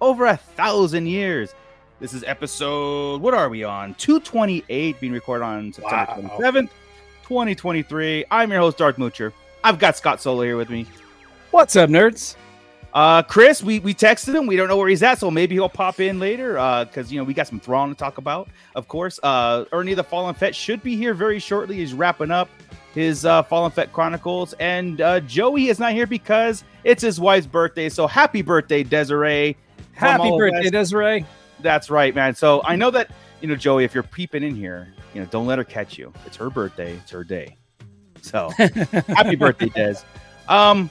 over a thousand years. This is episode, what are we on? 228, being recorded on September Wow. 27th, 2023. I'm your host, Darth Moocher. I've got Scott Solo here with me. What's up, nerds? Uh, Chris, we, we texted him. We don't know where he's at, so maybe he'll pop in later. Uh, because you know we got some Thrawn to talk about, of course. Uh, Ernie the Fallen Fett should be here very shortly. He's wrapping up his uh, Fallen Fett Chronicles, and uh, Joey is not here because it's his wife's birthday. So happy birthday, Desiree! Happy birthday. Desiree. That's right, man. So I know that you know Joey. If you're peeping in here, you know don't let her catch you. It's her birthday. It's her day. So happy birthday, Des. Um,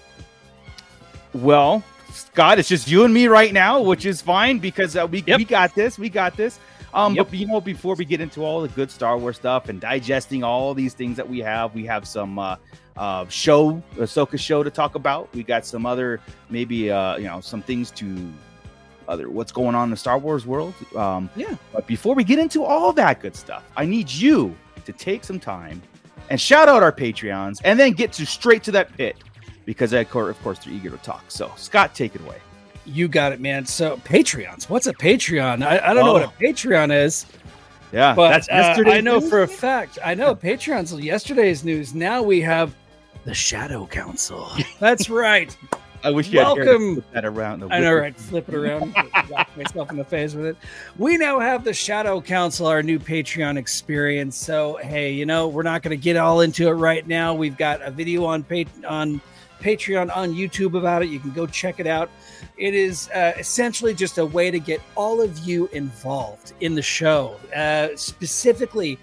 well, Scott, it's just you and me right now, which is fine because uh, we Yep. we got this. We got this. Um, Yep. but you know, before we get into all the good Star Wars stuff and digesting all these things that we have, we have some uh, uh, show, Ahsoka show to talk about. We got some other maybe uh, you know some things to other what's going on in the Star Wars world. Um, Yeah. But before we get into all that good stuff, I need you to take some time and shout out our Patreons, and then get to straight to that pit because of course, of course they're eager to talk. So Scott, take it away. You got it, man. So Patreons. What's a Patreon? I, I don't know what Oh. a Patreon is, Yeah, but that's uh, I know news? for a fact. I know Patreon's yesterday's news. Now we have the Shadow Council. That's right. I wish you had hair to welcome- flip that around. the I know, right? Flip it around, whack myself in the face with it. We now have the Shadow Council, our new Patreon experience. So, hey, you know, we're not going to get all into it right now. We've got a video on pa- on Patreon on YouTube about it. You can go check it out. It is uh, essentially just a way to get all of you involved in the show, uh, specifically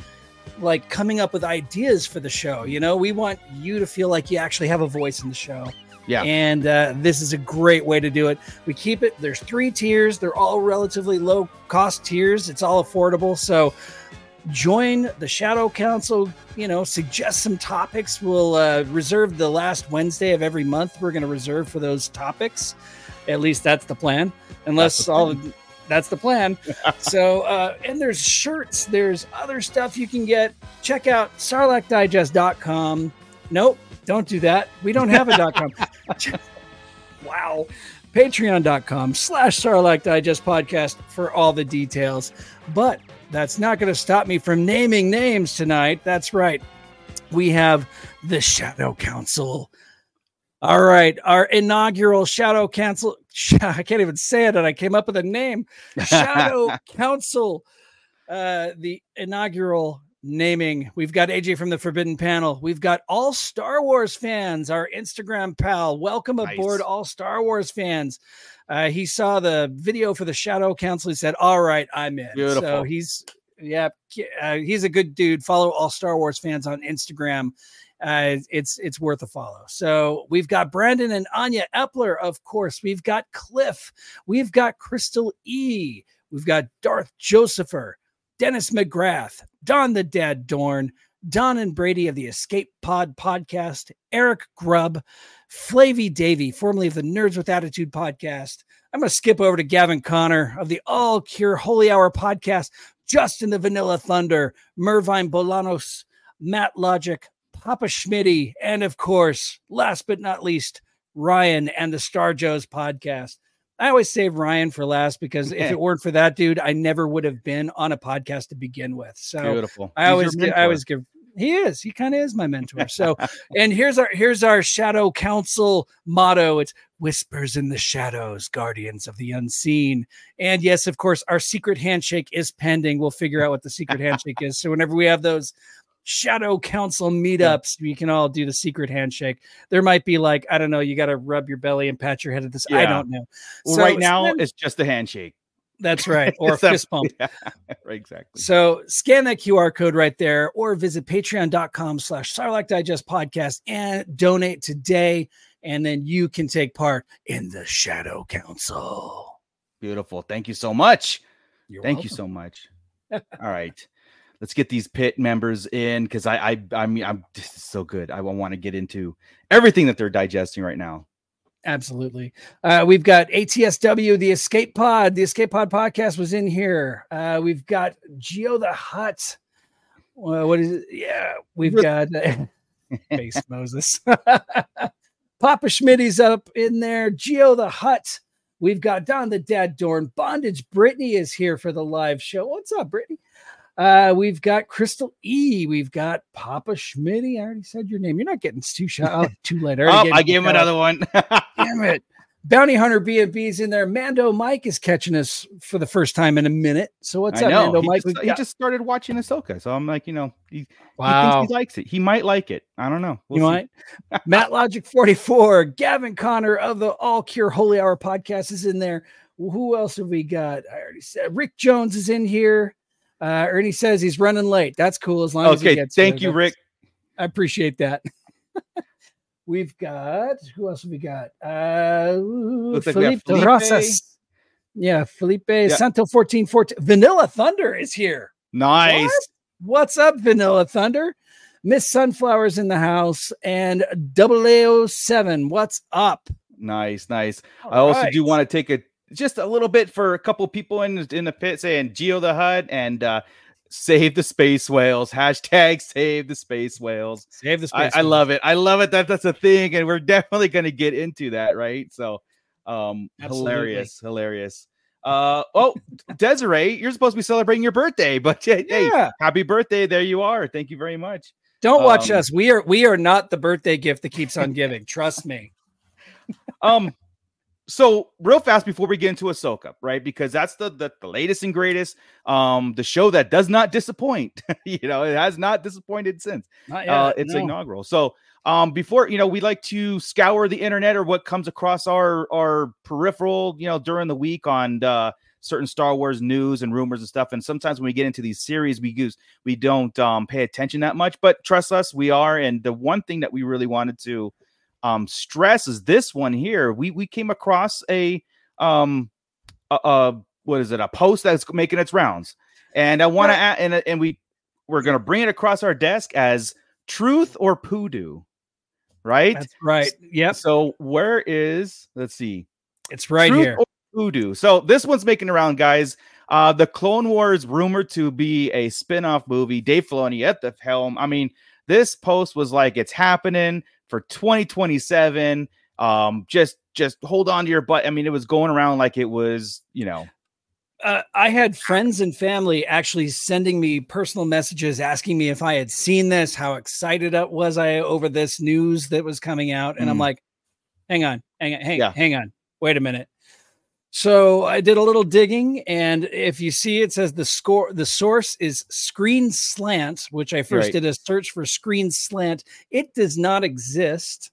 like coming up with ideas for the show. You know, we want you to feel like you actually have a voice in the show. Yeah. And uh, this is a great way to do it. We keep it, there's three tiers. They're all relatively low cost tiers. It's all affordable. So join the Shadow Council, you know, suggest some topics. We'll uh, reserve the last Wednesday of every month. We're going to reserve for those topics. At least that's the plan. Unless That's the all that's the plan. so, uh, and there's shirts, there's other stuff you can get. Check out sarlaccdigest.com. Nope, don't do that. We don't have a .com. wow. Patreon.com slash Sarlacc Digest podcast for all the details. But that's not going to stop me from naming names tonight. That's right. We have the Shadow Council. All right. Our inaugural Shadow Council. I can't even say it, and I came up with a name. Shadow Council. Uh, the inaugural naming. We've got AJ from the Forbidden Panel. We've got all Star Wars fans, our Instagram pal. Welcome Nice. aboard, all Star Wars fans. Uh, he saw the video for the Shadow Council. He said, "All right, I'm in." So he's yeah, uh, he's a good dude. Follow all Star Wars fans on Instagram. Uh, it's it's worth a follow. So we've got Brandon and Anya Epler, of course. We've got Cliff. We've got Crystal E. We've got Darth Josepher, Dennis McGrath, Don the Dad Dorn, Don and Brady of the Escape Pod podcast, Eric Grubb, Flavy Davy, formerly of the Nerds with Attitude podcast. I'm going to skip over to Gavin Connor of the All Cure Holy Hour podcast, Justin the Vanilla Thunder, Mervine Bolanos, Matt Logic, Papa Schmitty, and of course, last but not least, Ryan and the Star Joes podcast. I always save Ryan for last because if it weren't for that dude, I never would have been on a podcast to begin with. So Beautiful. I He's always, gi- I always give. He is. He kind of is my mentor. So, and here's our here's our Shadow Council motto. It's whispers in the shadows, guardians of the unseen. And yes, of course, our secret handshake is pending. We'll figure out what the secret handshake is. So whenever we have those Shadow Council meetups, we can all do the secret handshake. There might be like I don't know. You got to rub your belly and pat your head at this. I don't know. Well, So right now it's just a handshake. that's right, or a fist pump. Yeah, right, exactly. So scan that QR code right there or visit patreon.com slash Sarlacc Digest podcast and donate today. And then you can take part in the Shadow Council. Beautiful. Thank you so much. You're Thank you so much. All right. Let's get these pit members in because I I I mean I'm is so good. I want to get into everything that they're digesting right now. Absolutely. Uh, we've got ATSW, the Escape Pod. The Escape Pod podcast was in here. Uh, we've got Geo the Hut. Uh, what is it? Yeah, we've got Base Moses. Papa Schmitty's up in there. Geo the Hut. We've got Don the Dad Dorn. Bondage Brittany is here for the live show. What's up, Brittany? Uh, we've got Crystal E. We've got Papa Schmitty. I already said your name. You're not getting too shot. Oh, too late. I, Oh, already I gave him another one. Damn it. Bounty Hunter B&B's in there. Mando Mike is catching us for the first time in a minute. So what's I up, know. Mando He Mike? just, he just started watching Ahsoka, so I'm like, you know, he, he wow. thinks he likes it. He might like it. I don't know. We'll you might. Matt Logic 44, Gavin Connor of the All Cure Holy Hour podcast is in there. Who else have we got? I already said Rick Jones is in here. Uh, Ernie says he's running late. That's cool as long as he Okay, gets thank here. you, That's- Rick. I appreciate that. We've got who else have we got? Uh Looks like Felipe Felipe. Rosas. Yeah, Felipe Santo 1414. Vanilla Thunder is here. Nice. What? What's up, Vanilla Thunder? Miss Sunflower's in the house and 007. What's up? Nice, nice. I also Alright. do want to take a just a little bit for a couple people in the- in the pit saying Geo the Hut and uh save the space whales. Hashtag save the space whales. save the I, space. I love it. I love it that that's a thing, and we're definitely going to get into that, right? So, um, Absolutely. hilarious, hilarious. Uh, oh, Desiree, you're supposed to be celebrating your birthday, but yeah, hey, happy birthday! There you are. Thank you very much. Don't watch um, us. We are we are not the birthday gift that keeps on giving. Trust me. Um, so real fast before we get into Ahsoka, right? Because that's the, the the latest and greatest. Um, the show that does not disappoint. you know, it has not disappointed since. Not uh, it's no. inaugural. So um, before you know, we like to scour the internet or what comes across our our peripheral, you know, during the week on uh, certain Star Wars news and rumors and stuff. And sometimes when we get into these series, we use we don't um, pay attention that much. But trust us, we are. And the one thing that we really wanted to um, stress is this one here. We we came across a um a, a what is it a post that's making its rounds, and I want to add and and we we're gonna bring it across our desk as truth or poodoo, right? That's right. Yep. So where is let's see It's right Truth here. or Voodoo. So this one's making around, guys. Uh, the Clone Wars rumored to be a spin-off movie. Dave Filoni at the helm. I mean, this post was like, it's happening for 2027. Um, just just hold on to your butt. I mean, it was going around like it was, you know, uh, I had friends and family actually sending me personal messages asking me if I had seen this, how excited up was I over this news that was coming out, and I'm Mm. like, hang on, hang on, hang, Yeah. hang on, wait a minute. So I did a little digging, and if you see, it says the score, the source is Screen Slant, which I first Right. did a search for Screen Slant. It does not exist.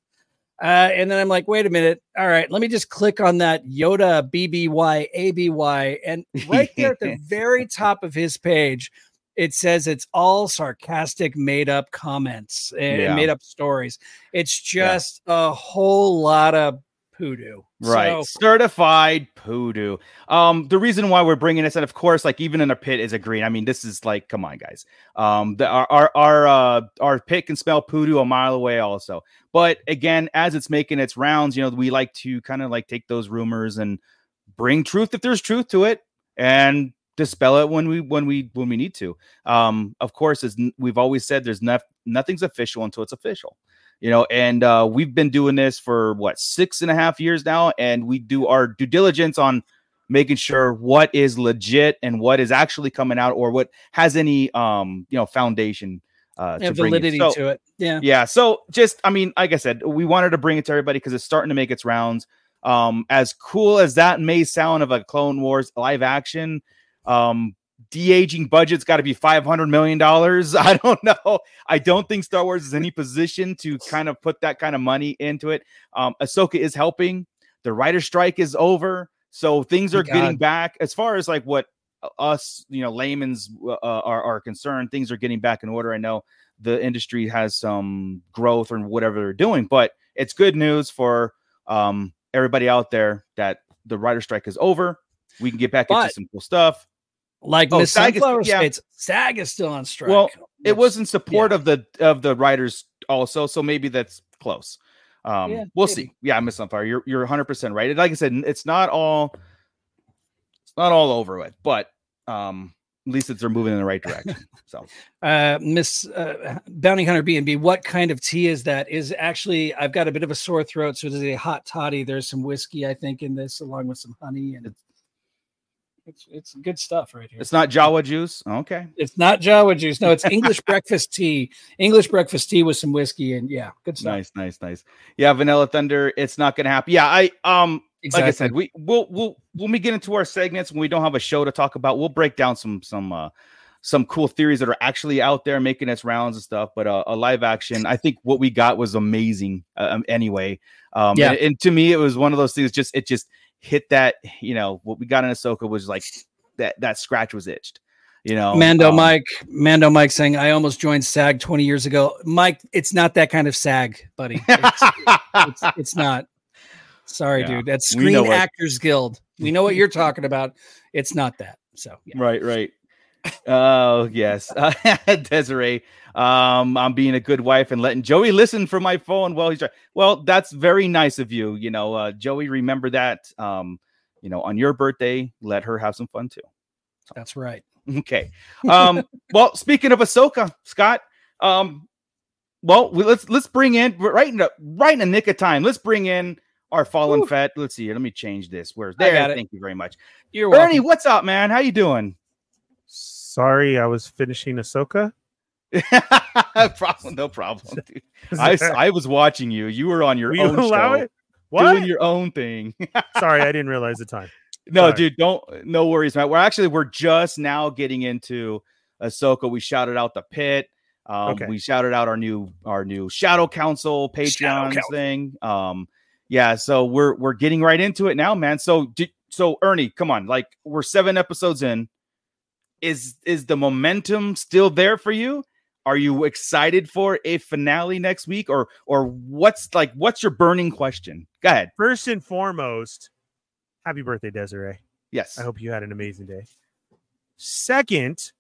Uh, and then I'm like, wait a minute. All right, let me just click on that Yoda BBY ABY. And right there at the very top of his page, it says it's all sarcastic, made up comments and Yeah. made up stories. It's Yeah. just a whole lot of poodoo. right? So, Certified poodoo. Um, the reason why we're bringing this, and of course, like even in a pit is a green. I mean, this is like, come on, guys. Um, the, our our our uh, our pit can smell poodoo a mile away, also. But again, as it's making its rounds, you know, we like to kind of like take those rumors and bring truth if there's truth to it, and dispel it when we when we when we need to. Um, of course, as we've always said, there's no, nothing's official until it's official you know and uh we've been doing this for what six and a half years now and we do our due diligence on making sure what is legit and what is actually coming out or what has any um you know foundation uh yeah, to validity So- to it. Yeah. yeah so just i mean like i said we wanted to bring it to everybody because it's starting to make its rounds um as cool as that may sound of a clone wars live action um de-aging budget's got to be 500 million dollars. I don't know. I don't think star wars is any position to kind of put that kind of money into it. Um ahsoka is helping. The writer strike is over. So things are Thank getting back. As far as like what uh, us you know layman's uh, are, are concerned things are getting back in order. I know the industry has some growth or whatever they're doing but it's good news for um everybody out there that the writer strike is over. We can get back But- into some cool stuff. Like Oh, Miss SAG is- Sunflower yeah. states, SAG is still on strike. Well, It was in support of the of the writers also, so maybe that's close. Um, Yeah, we'll maybe. see. Yeah, Miss Sunfire, you're you're 100 percent right. And Like I said, it's not all it's not all over it, but um, at least it's they're moving in the right direction. So uh miss uh, bounty hunter b&b what kind of tea is that is actually i've got a bit of a sore throat so it is a hot toddy there's some whiskey i think in this along with some honey and it's it's, it's good stuff right here it's not Jawa juice. Okay. it's not Jawa juice. No, it's English breakfast tea. English breakfast tea with some whiskey and yeah, good stuff. Nice, nice, nice. Yeah, Vanilla Thunder. It's not gonna happen. Yeah, I um Exactly. like I said, we we'll we'll when we get into our segments when we don't have a show to talk about, we'll break down some some uh some cool theories that are actually out there making its rounds and stuff. But uh, a live action, I think what we got was amazing. Uh, um, anyway, um, Yeah. and, and to me, it was one of those things. Just it just hit that. You know, what we got in Ahsoka was like that. That scratch was itched. You know, Mando um, Mike, Mando Mike saying, I almost joined SAG 20 years ago. Mike, it's not that kind of SAG, buddy. It's, it's, it's not. Sorry, Yeah, dude. That's Screen Actors Guild. We know what you're talking about. It's not that. So, yeah. Right, right. Oh yes, Desiree. Um, I'm being a good wife and letting Joey listen for my phone while he's trying. Well, that's very nice of you. You know, uh, Joey, remember that. Um, you know, on your birthday, let her have some fun too. That's right. Okay. Um, well, speaking of Ahsoka, Scott. Um, well, we, let's let's bring in right in the right in the nick of time. Let's bring in our fallen Woo. Fett. Let's see. Let me change this. Where's there? Thank you very much, You're welcome. What's up, man? How you doing? Sorry, I was finishing Ahsoka. problem, no problem. Dude. I, I was watching you. You were on your Will you own allow show, doing your own thing. Sorry, I didn't realize the time. no, Sorry. dude, don't. No worries, man. We're actually we're just now getting into Ahsoka. We shouted out the pit. Um, Okay. We shouted out our new our new Shadow Council Patreon Council. thing. Um, yeah, so we're we're getting right into it now, man. So di- so Ernie, come on, like we're seven episodes in. Is is the momentum still there for you? Are you excited for a finale next week, or or what's like what's your burning question? Go ahead. First and foremost, happy birthday, Desiree. Yes. I hope you had an amazing day. Second,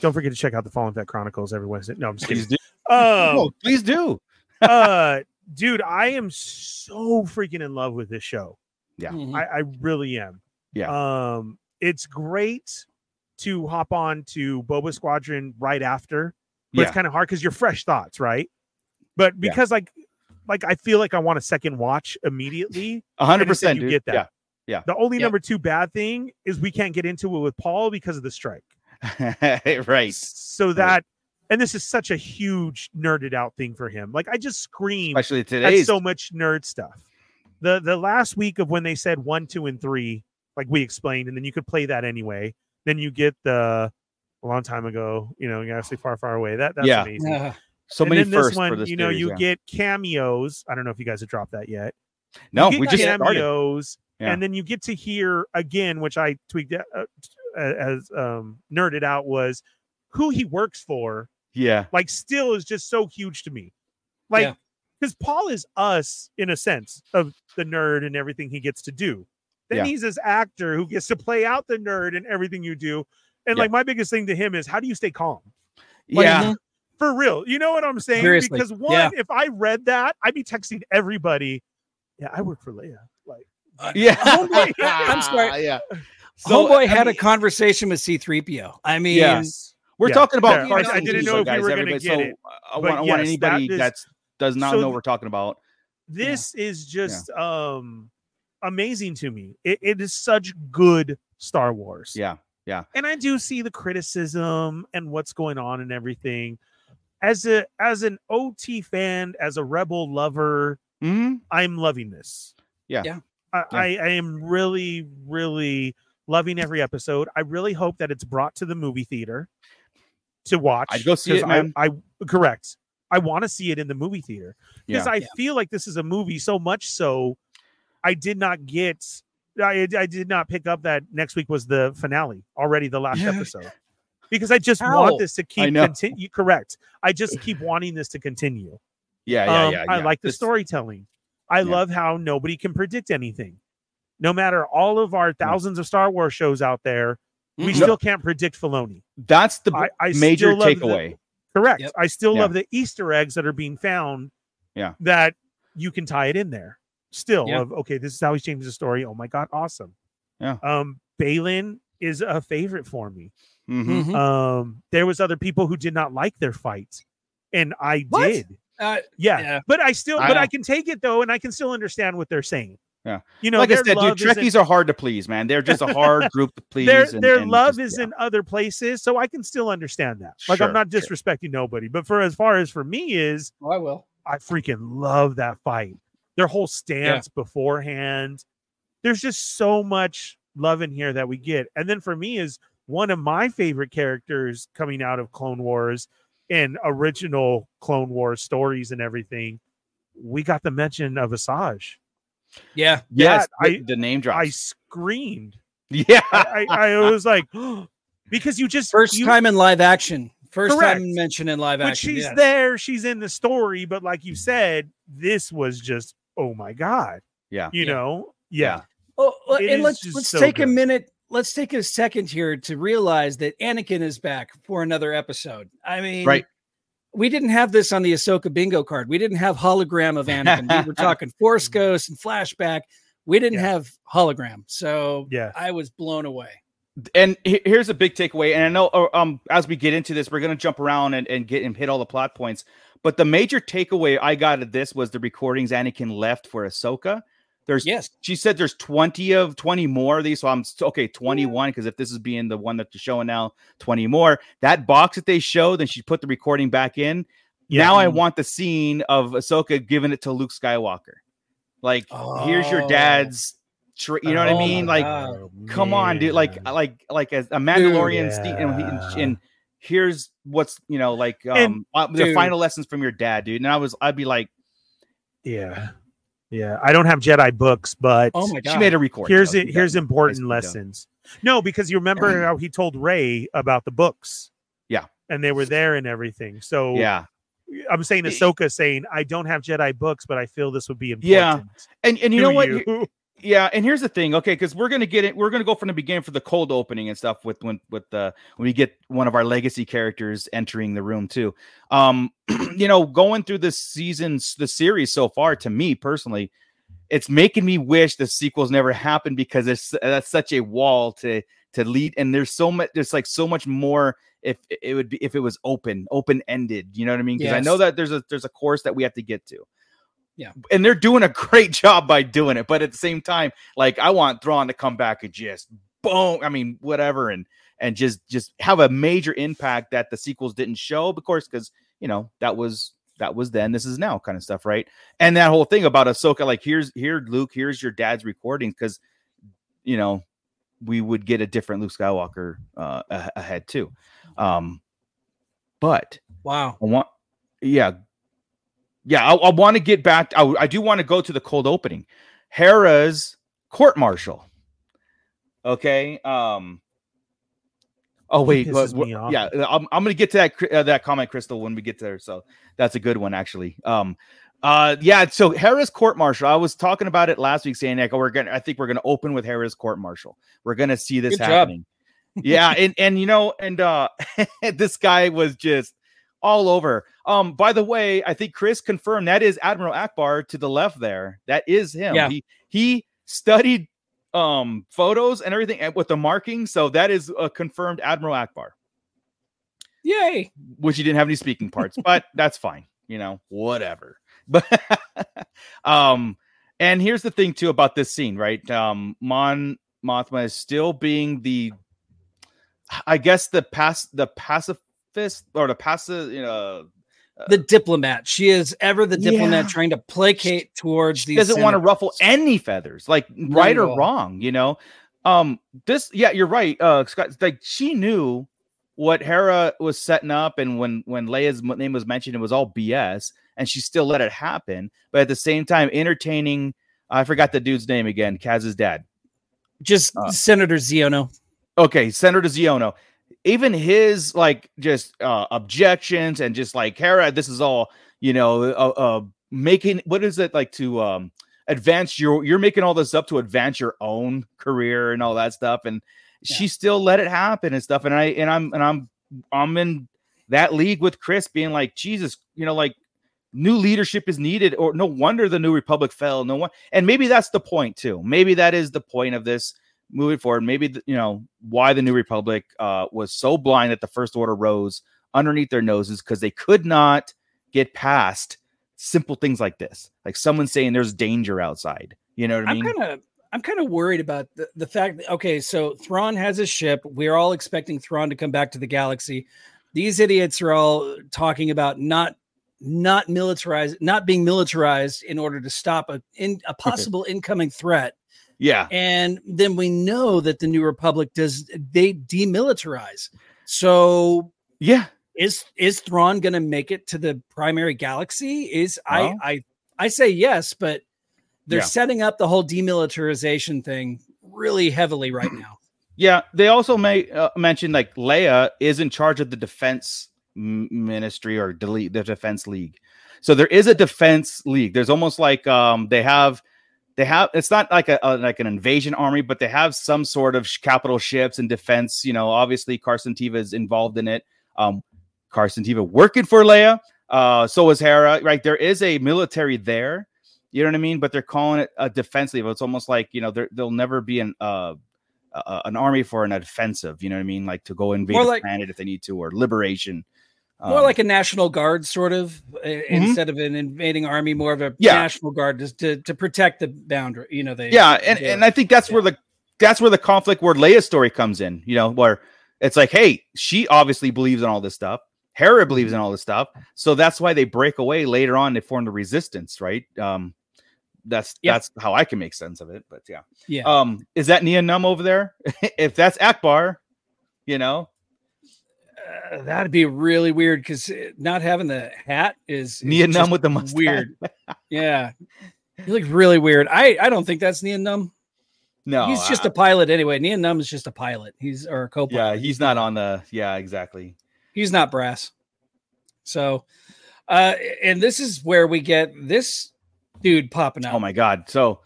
don't forget to check out the Fallen Fett Chronicles every Wednesday. No, I'm just Please kidding. do. Um, Oh, please do. uh, dude, I am so freaking in love with this show. Yeah. Mhm. I, I really am. Yeah. Um, it's great to hop on to Boba Squadron right after, but Yeah. it's kind of hard because you're fresh thoughts, right? But Yeah. because like like I feel like I want a second watch immediately. A hundred percent you dude. get that. Yeah. The only Yeah. number two bad thing is we can't get into it with Paul because of the strike. Right. So that and this is such a huge nerded out thing for him. Like I just scream Especially today so much nerd stuff. The the last week of when they said one, two, and three, like we explained, and then you could play that anyway. Then you get the a long time ago, you know, you gotta say far, far away. That that's Yeah. amazing. Yeah. so and many then this firsts one, for this you know, series, you yeah. get cameos. I don't know if you guys have dropped that yet. No, we just started. cameos, Yeah. and then you get to hear again, which I tweaked uh, uh, as um nerded out was who he works for. Yeah. Like, still is just so huge to me. Like, Yeah. because Paul is us in a sense of the nerd and everything he gets to do. Then Yeah. he's this actor who gets to play out the nerd and everything you do. And Yeah. like my biggest thing to him is how do you stay calm? Like, yeah. For real. You know what I'm saying? Seriously. Because one, Yeah. if I read that, I'd be texting everybody. Yeah, I work for Leia. Like Yeah. Homeboy- I'm sorry. Yeah. Homeboy I had mean, a conversation with C3PO. I mean, Yes. We're Yeah, talking about. yeah, I- I didn't know if we were gonna get so it, I but want, I want yes, anybody that is- that's does not so know what we're talking about. this is just um amazing to me. It, it is such good Star Wars. Yeah. Yeah. And I do see the criticism and what's going on and everything. As a as an OT fan, as a rebel lover, hmm I'm loving this. Yeah. Yeah. I, Yeah. I, I am really, really loving every episode. I really hope that it's brought to the movie theater to watch. I'd go see 'cause it, man. I, I correct. I want to see it in the movie theater because Yeah. I feel like this is a movie so much so I did not get I, I did not pick up that next week was the finale already the last episode because I just How? want this to keep continue correct I just keep wanting this to continue Yeah. Yeah. Um, yeah, I like the This- storytelling I Yeah. love how nobody can predict anything no matter all of our thousands of Star Wars shows out there, we Mhm. still can't predict Filoni. That's the I, I major love the- takeaway. correct. Yep. I still Yeah. love the Easter eggs that are being found. Yeah. That you can tie it in there. Still, Yeah. of okay, this is how he changed the story. Oh my god, awesome. Yeah. Um, Baylan is a favorite for me. Mhm. Mhm. Um, there was other people who did not like their fight, and I What? did. Uh, Yeah. Yeah. but I still, but I- I can take it though, and I can still understand what they're saying. Yeah. you know, like I said, dude, love is in- Trekkies are hard to please, man. They're just a hard group to please. their and- their and love just- is yeah. in other places, so I can still understand that. Like Sure, I'm not sure. disrespecting nobody, but for as far as for me is, oh, I will. I freaking love that fight. Their whole stance beforehand. There's just so much love in here that we get. And then for me is one of my favorite characters coming out of Clone Wars and original Clone Wars stories and everything. We got the mention of Asajj. Yeah. Yes, that- the, I- the name drop. I screamed. yeah, I, I, I was like, because you just First you- time in live action. First Correct. time mentioned in live but action. she's yes. there, she's in the story, but like you said, this was just oh my god, yeah. you Yeah. know, yeah, Oh, well, and let's let's so take a minute. Let's take a second here to realize that Anakin is back for another episode. I mean, Right. We didn't have this on the Ahsoka bingo card. We didn't have hologram of Anakin. we were talking Force Ghost and flashback. We didn't Yeah. have hologram, so yeah. I was blown away. and here's a big takeaway and i know uh, um as we get into this we're going to jump around and, and get and hit all the plot points but the major takeaway i got of this was the recordings anakin left for ahsoka. There's Yes, she said there's 20 of 20 more of these so i'm okay 21 because if this is being the one that they're showing now 20 more. That box that they showed then she put the recording back in. Yeah. now i want the scene of ahsoka giving it to luke skywalker. Like here's your Oh. dad's you know what i Oh mean? like. Oh, come on dude like like like as a mandalorian Ste- and, he- and, here's what's you know like um And- uh, the Dude. final lessons from your dad dude and i was i'd be like yeah, yeah. I don't have Jedi books, but Oh my god! she made a record. here's it. Here's important done. lessons. No, because you remember how he told Rey about the books. Yeah. and they were there and everything. So yeah I'm saying Ahsoka saying, I don't have Jedi books, but I feel this would be important. Yeah, and and you know what you. Yeah, and here's the thing, okay, because we're gonna get it. We're gonna go from the beginning for the cold opening and stuff with when with the when we get one of our legacy characters entering the room too. Um, you know, going through the seasons, the series so far, to me personally, it's making me wish the sequels never happened because it's that's such a wall to to lead, and there's so much, there's like so much more. If it would be if it was open, open ended, you know what I mean? Because I know that there's a there's a course that we have to get to and they're doing a great job by doing it. But at the same time, like I want Thrawn to come back and just boom. I mean, whatever, and and just just have a major impact that the sequels didn't show, of course, because you know that was that was then, this is now kind of stuff, right? And that whole thing about Ahsoka, like here's here, Luke, here's your dad's recordings, because you know we would get a different Luke Skywalker uh, ahead too. Um, but wow. I want, yeah, yeah. I, I want to get back. I, I do want to go to the cold opening. Hera's court martial. Okay. Um. Oh wait, pisses what- me what- off. yeah. I'm, I'm gonna get to that uh, that comment, Crystal, when we get there. So that's a good one, actually. Um. Uh. Yeah. So Hera's court martial. I was talking about it last week, saying like, oh, we're gonna. I think we're gonna open with Hera's court martial. We're gonna see this Good happening. yeah, and and you know, and uh, this guy was just all over. Um, by the way, I think Chris confirmed that is Admiral Ackbar to the left there. That is him. Yeah. He he studied um photos and everything with the marking, so that is a confirmed Admiral Ackbar, Yay! which he didn't have any speaking parts, but that's fine, you know, whatever. But um, and here's the thing too about this scene, right? Um, Mon Mothma is still being the, I guess the past the pacifist or the passive, you know, The diplomat. She is ever the diplomat Yeah. trying to placate towards she these. doesn't want to ruffle any feathers, like right at or wrong, you know. Um, this, yeah, you're right, uh, Scott. Like she knew what Hera was setting up, and when when Leia's name was mentioned, it was all BS, and she still let it happen. But at the same time, entertaining. I forgot the dude's name again. Kaz's dad. Just Uh, Senator Xiono. okay, Senator Xiono, even his like just uh objections and just like Hera, this is all you know, uh, uh making what is it like to um advance your you're making all this up to advance your own career and all that stuff and she still let it happen and stuff and i and i'm and i'm i'm in that league with chris being like jesus you know like new leadership is needed or no wonder the new republic fell no one and maybe that's the point too maybe that is the point of this moving forward maybe the, you know why the new republic uh was so blind that the first order rose underneath their noses because they could not get past simple things like this like someone saying there's danger outside you know what i mean? I'm kind of I'm kind of worried about the, the fact that okay, so Thrawn has a ship. We're all expecting Thrawn to come back to the galaxy. These idiots are all talking about not not militarized, not being militarized in order to stop a in a possible incoming threat. Yeah And then we know that the New Republic does they demilitarize. So yeah is is Thrawn going to make it to the primary galaxy? Is Well- I I I say yes, but they're Yeah. setting up the whole demilitarization thing really heavily right now. Yeah, they also may uh, mention like Leia is in charge of the defense ministry or delete the defense league. So there is a defense league. There's almost like um they have they have it's not like a, a like an invasion army, but they have some sort of sh- capital ships and defense. You know, obviously Carson Teva is involved in it. Um, Carson Teva working for Leia. Uh, so is Hera. Right, there is a military there. You know what I mean? But they're calling it a defensive. It's almost like you know there there'll never be an uh uh, an army for an offensive. You know what I mean? Like to go invade a like- planet if they need to, or liberation. More Um, like a national guard sort of uh, instead of an invading army, more of a Yeah. national guard just to, to protect the boundary. You know, they yeah, and, they- and I think that's where the that's where the conflict where Leia's story comes in. You know, where it's like, hey, she obviously believes in all this stuff. Hera believes in all this stuff, so that's why they break away later on. They form the resistance, right? Um, that's Yeah. that's how I can make sense of it. But yeah, yeah. um, is that Nien Nunb over there? if that's Ackbar, you know, Uh, that'd be really weird because not having the hat is, is Nien Nunb just with the mustache. weird. yeah, he looks really weird. I I don't think that's Nien Nunb. No, he's just I- a pilot anyway. Nien Nunb is just a pilot. He's or a co-pilot. yeah. He's not on the yeah exactly. he's not brass. So, uh, and this is where we get this dude popping out. Oh my god! So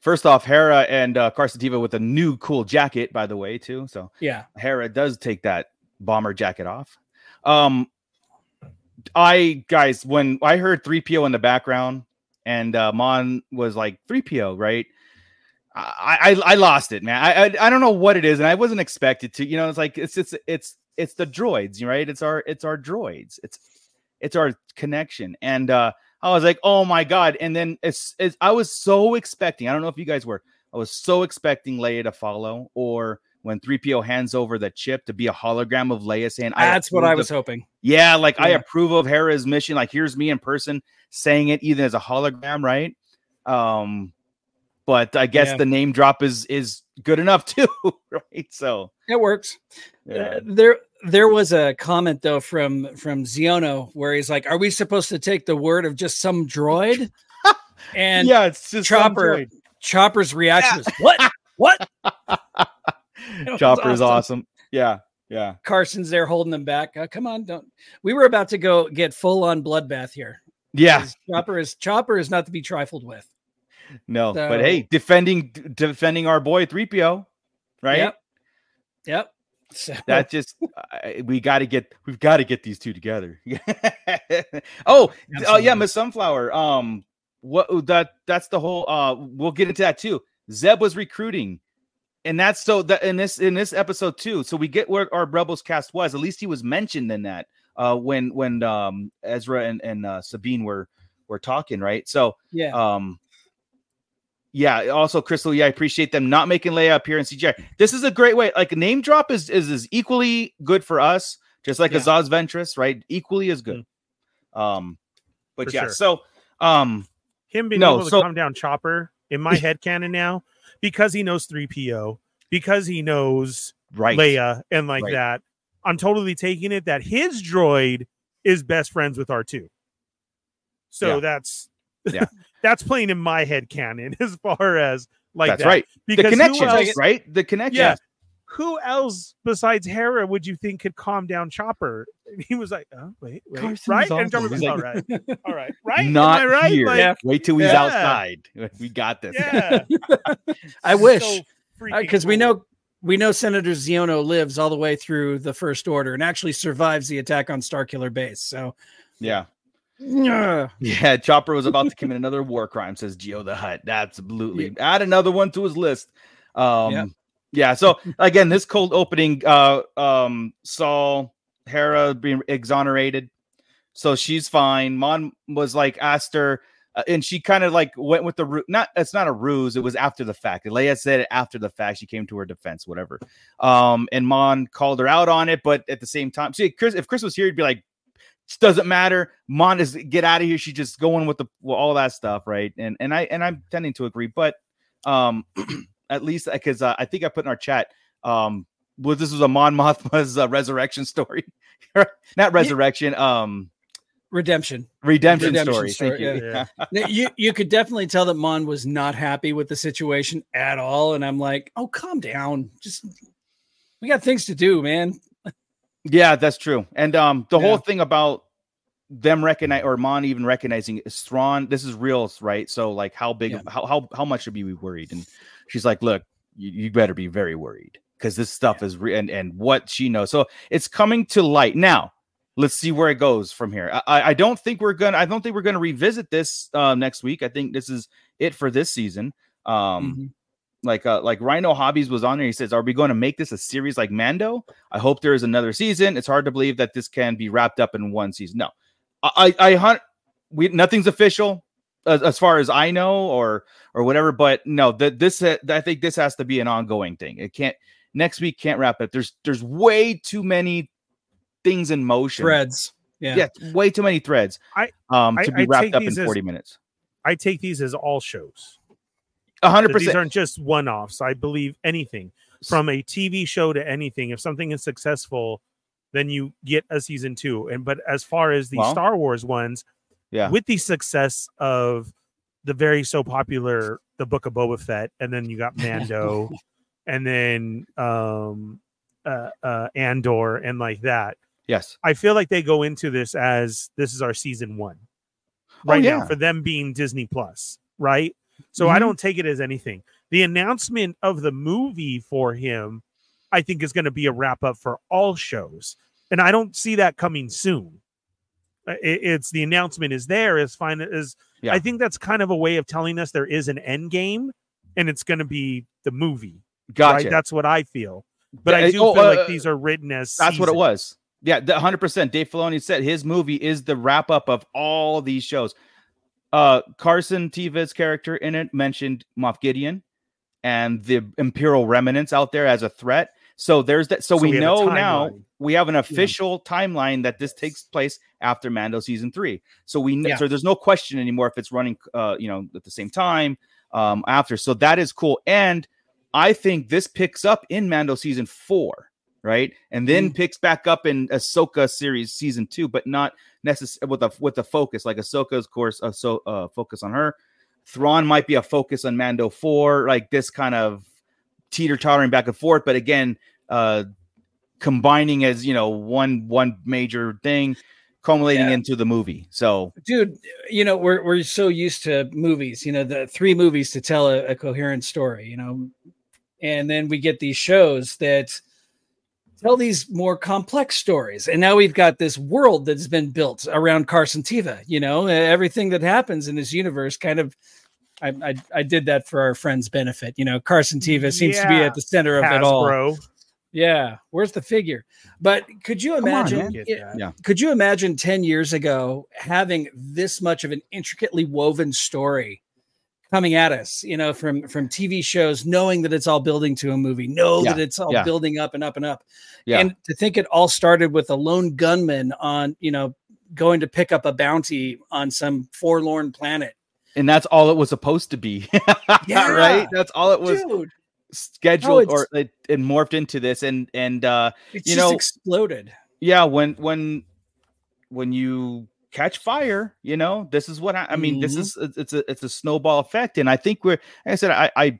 first off, Hera and uh, Carson Teva with a new cool jacket, by the way, too. So Yeah, Hera does take that bomber jacket off. Um, I guys, when I heard 3PO in the background and uh, Mon was like 3PO, right? I, I I lost it, man. I, I I don't know what it is, and I wasn't expected to. You know, it's like it's it's it's it's the droids, right? It's our it's our droids. It's it's our connection, and uh I was like, oh my god! And then it's, it's I was so expecting. I don't know if you guys were. I was so expecting Leia to follow, or when 3PO hands over the chip to be a hologram of Leia saying, I that's what I was of- hoping. yeah, like I approve of Hera's mission. Like here's me in person saying it either as a hologram, right? Um, but I guess Yeah. the name drop is is good enough too, right? So It works. yeah. Uh, there there was a comment though from from Xiono where he's like, "Are we supposed to take the word of just some droid?" And yeah, it's just Chopper. Chopper's reaction was, "What? What?" was is awesome. awesome. Yeah, yeah. Carson's there holding them back. Uh, come on, don't. We were about to go get full on bloodbath here. Yeah. Chopper is Chopper is not to be trifled with. no, but hey, defending defending our boy 3PO, right? Yep. Yep. So That just I we got to get we've got to get these two together. oh, oh yeah, Miss Sunflower. Um, what that that's the whole. Uh, we'll get into that too. Zeb was recruiting, and that's so that in this in this episode too. So we get where our Rebels cast was. At least he was mentioned in that. Uh, when when um Ezra and and uh, Sabine were were talking, right? So yeah. um yeah also crystal yeah i appreciate them not making leia appear in cgi this is a great way like name drop is is, is equally good for us just like Yeah. Asajj Ventress right equally as good um but For yeah sure. so um Him being No, able to so- calm down Chopper in my head canon now because he knows 3PO, because he knows right Leia and like Right. that. I'm totally taking it that his droid is best friends with R2. So Yeah. that's Yeah. that's playing in my head canon as far as like that's that. right Because the who else- right the connection Yeah. Who else besides Hera would you think could calm down Chopper? And he was like, oh, wait, wait, Carson's right? And. Chopper was like, right, all right, right? Am Not I right? here. Like, Yeah. Wait till he's Yeah. outside. We got this. yeah. I wish So because we know we know Senator Xiono lives all the way through the First Order and actually survives the attack on Starkiller Base. So Yeah. yeah, Yeah, Chopper was about to commit another war crime, says Geo the Hut. Absolutely. Add another one to his list. Um Yeah. so again, this cold opening uh um saw Hera being exonerated. So she's fine. Mon was like asked her uh, and she kind of like went with the ru- not it's not a ruse, it was after the fact. Leia said it after the fact. She came to her defense, whatever. Um and Mon called her out on it, but at the same time, see Chris if Chris was here, he'd be like doesn't matter. Mon is get out of here. She's just going with the well, all that stuff, right? And and I and I'm tending to agree, but um, at least because uh, I think I put in our chat um, well, this was a Mon Mothma's uh, resurrection story, not resurrection, um, redemption. redemption, Redemption story. story, Thank you. yeah. Now, you you could definitely tell that Mon was not happy with the situation at all, and I'm like, oh, calm down. Just we got things to do, man. Yeah, that's true. And um, the Yeah. whole thing about them recognize or Mon even recognizing is Thrawn. This is real, right? So like, how big, Yeah. how how how much should we be worried? And she's like, look, you, you better be very worried because this stuff is real and and what she knows. So it's coming to light now. Let's see where it goes from here. I, I- don't think we're gonna. I don't think we're gonna revisit this uh, next week. I think this is it for this season. Um, Mhm. like uh like Rhino Hobbies was on there. He says, "Are we going to make this a series like Mando? I hope there is another season. It's hard to believe that this can be wrapped up in one season. No, I I, I hunt. We nothing's official as, as far as I know, or or whatever. But no, that this uh, I think this has to be an ongoing thing. It can't next week can't wrap it. There's there's way too many things in motion. Threads. Yeah. Yeah, way too many threads. I- um I- to be wrapped up in these as- 40 minutes. I take these as all shows. A hundred That These percent. aren't just one-offs. I believe anything from a TV show to anything. If something is successful, then you get a season two. And but as far as the Well, Star Wars ones, Yeah. with the success of the very so popular the Book of Boba Fett, and then you got Mando, and then um uh, uh Andor and like that. Yes. I feel like they go into this as this is our season one. right yeah. now for them being Disney Plus, right? So I Mhm. don't take it as anything. The announcement of the movie for him, I think, is going to be a wrap up for all shows, and I don't see that coming soon. Uh, it- it's the announcement is there is fine as Yeah. I think that's kind of a way of telling us there is an end game, and it's going to be the movie. Gotcha. Right? That's what I feel. But I do oh, feel uh, like these are written as That's what it was. Yeah, the hundred percent. Dave Filoni said his movie is the wrap up of all these shows. Uh, Carson Teva's character in it mentioned Moff Gideon and the Imperial remnants out there as a threat. So there's that. So, So we, we know now we have an official timeline that this takes place after Mando season three. So we know. Yeah. So there's no question anymore if it's running. Uh, you know, at the same time. Um, after. So that is cool. And I think this picks up in Mando season four right? And then picks back up in Ahsoka series season two, but not necessarily with a with a focus like Ahsoka's course, uh, so uh, focus on her. Thrawn might be a focus on Mando four, like this kind of teeter tottering back and forth, but again, uh, combining as you know one one major thing, culminating Yeah. into the movie. So dude you know we're we're so used to movies you know the three movies to tell a, a coherent story you know and then we get these shows that tell these more complex stories and now we've got this world that's been built around carson teva you know everything that happens in this universe kind of I, I, I did that for our friend's benefit. You know, Carson Teva seems to be at the center of it all. Yeah. Where's the figure? But could you imagine? man. Get it- Yeah. could you imagine 10 years ago having this much of an intricately woven story coming at us you know from from tv shows knowing that it's all building to a movie know Yeah, that it's all yeah. building up and up and up Yeah. and to think it all started with a lone gunman on you know going to pick up a bounty on some forlorn planet and that's all it was supposed to be. Yeah. right? That's all it was dude scheduled it's- or it, it morphed into this and and uh it's You just know- exploded yeah when when when you catch fire you know this is what i, I mean this Mhm. is it's it's a it's a snowball effect and i think we're like i said i i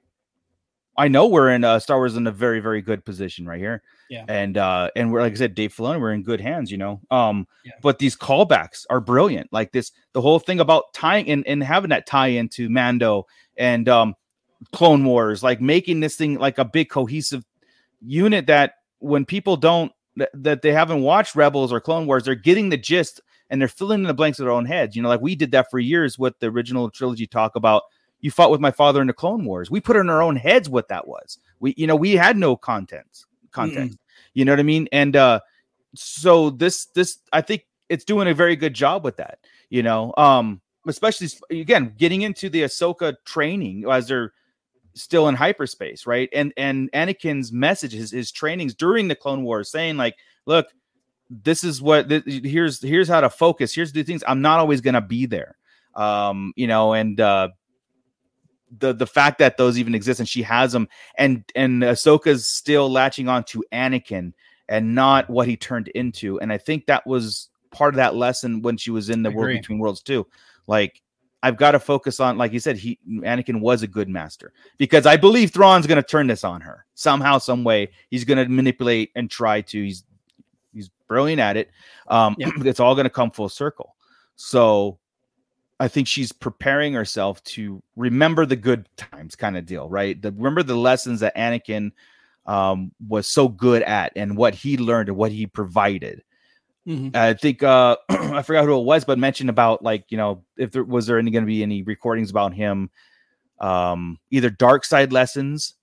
I know we're in uh, Star Wars in a very very good position right here. Yeah. and uh, and we're like I said, Dave Filoni, we're in good hands, you know. Um, Yeah. but these callbacks are brilliant. Like this, the whole thing about tying and and having that tie into Mando and um, Clone Wars, like making this thing like a big cohesive unit that when people don't that, that they haven't watched Rebels or Clone Wars, they're getting the gist and they're filling in the blanks of their own heads. You know, like we did that for years with the original trilogy talk about you fought with my father in the Clone Wars. We put in our own heads what that was. We, you know, we had no content context. You know what I mean? And uh so this this I think it's doing a very good job with that, you know. Um especially again getting into the Ahsoka training as they're still in hyperspace, right? And and Anakin's message, his, his trainings during the Clone Wars, saying like, look, this is what th- here's here's how to focus. Here's the things. I'm not always gonna be there, um, you know, and uh, the the fact that those even exist and she has them, and and Ahsoka's still latching on to Anakin and not what he turned into. And I think that was part of that lesson when she was in the World Between Worlds too. Like I've got to focus on, like you said, he Anakin was a good master because I believe Thrawn's going to turn this on her somehow, some way. He's going to manipulate and try to. He's he's brilliant at it. Um, Yeah. it's all going to come full circle. So I think she's preparing herself to remember the good times, kind of deal, right? The, remember the lessons that Anakin um, was so good at and what he learned and what he provided. Mhm. I think uh I forgot who it was, but mentioned about like you know if there was there any going to be any recordings about him, um either dark side lessons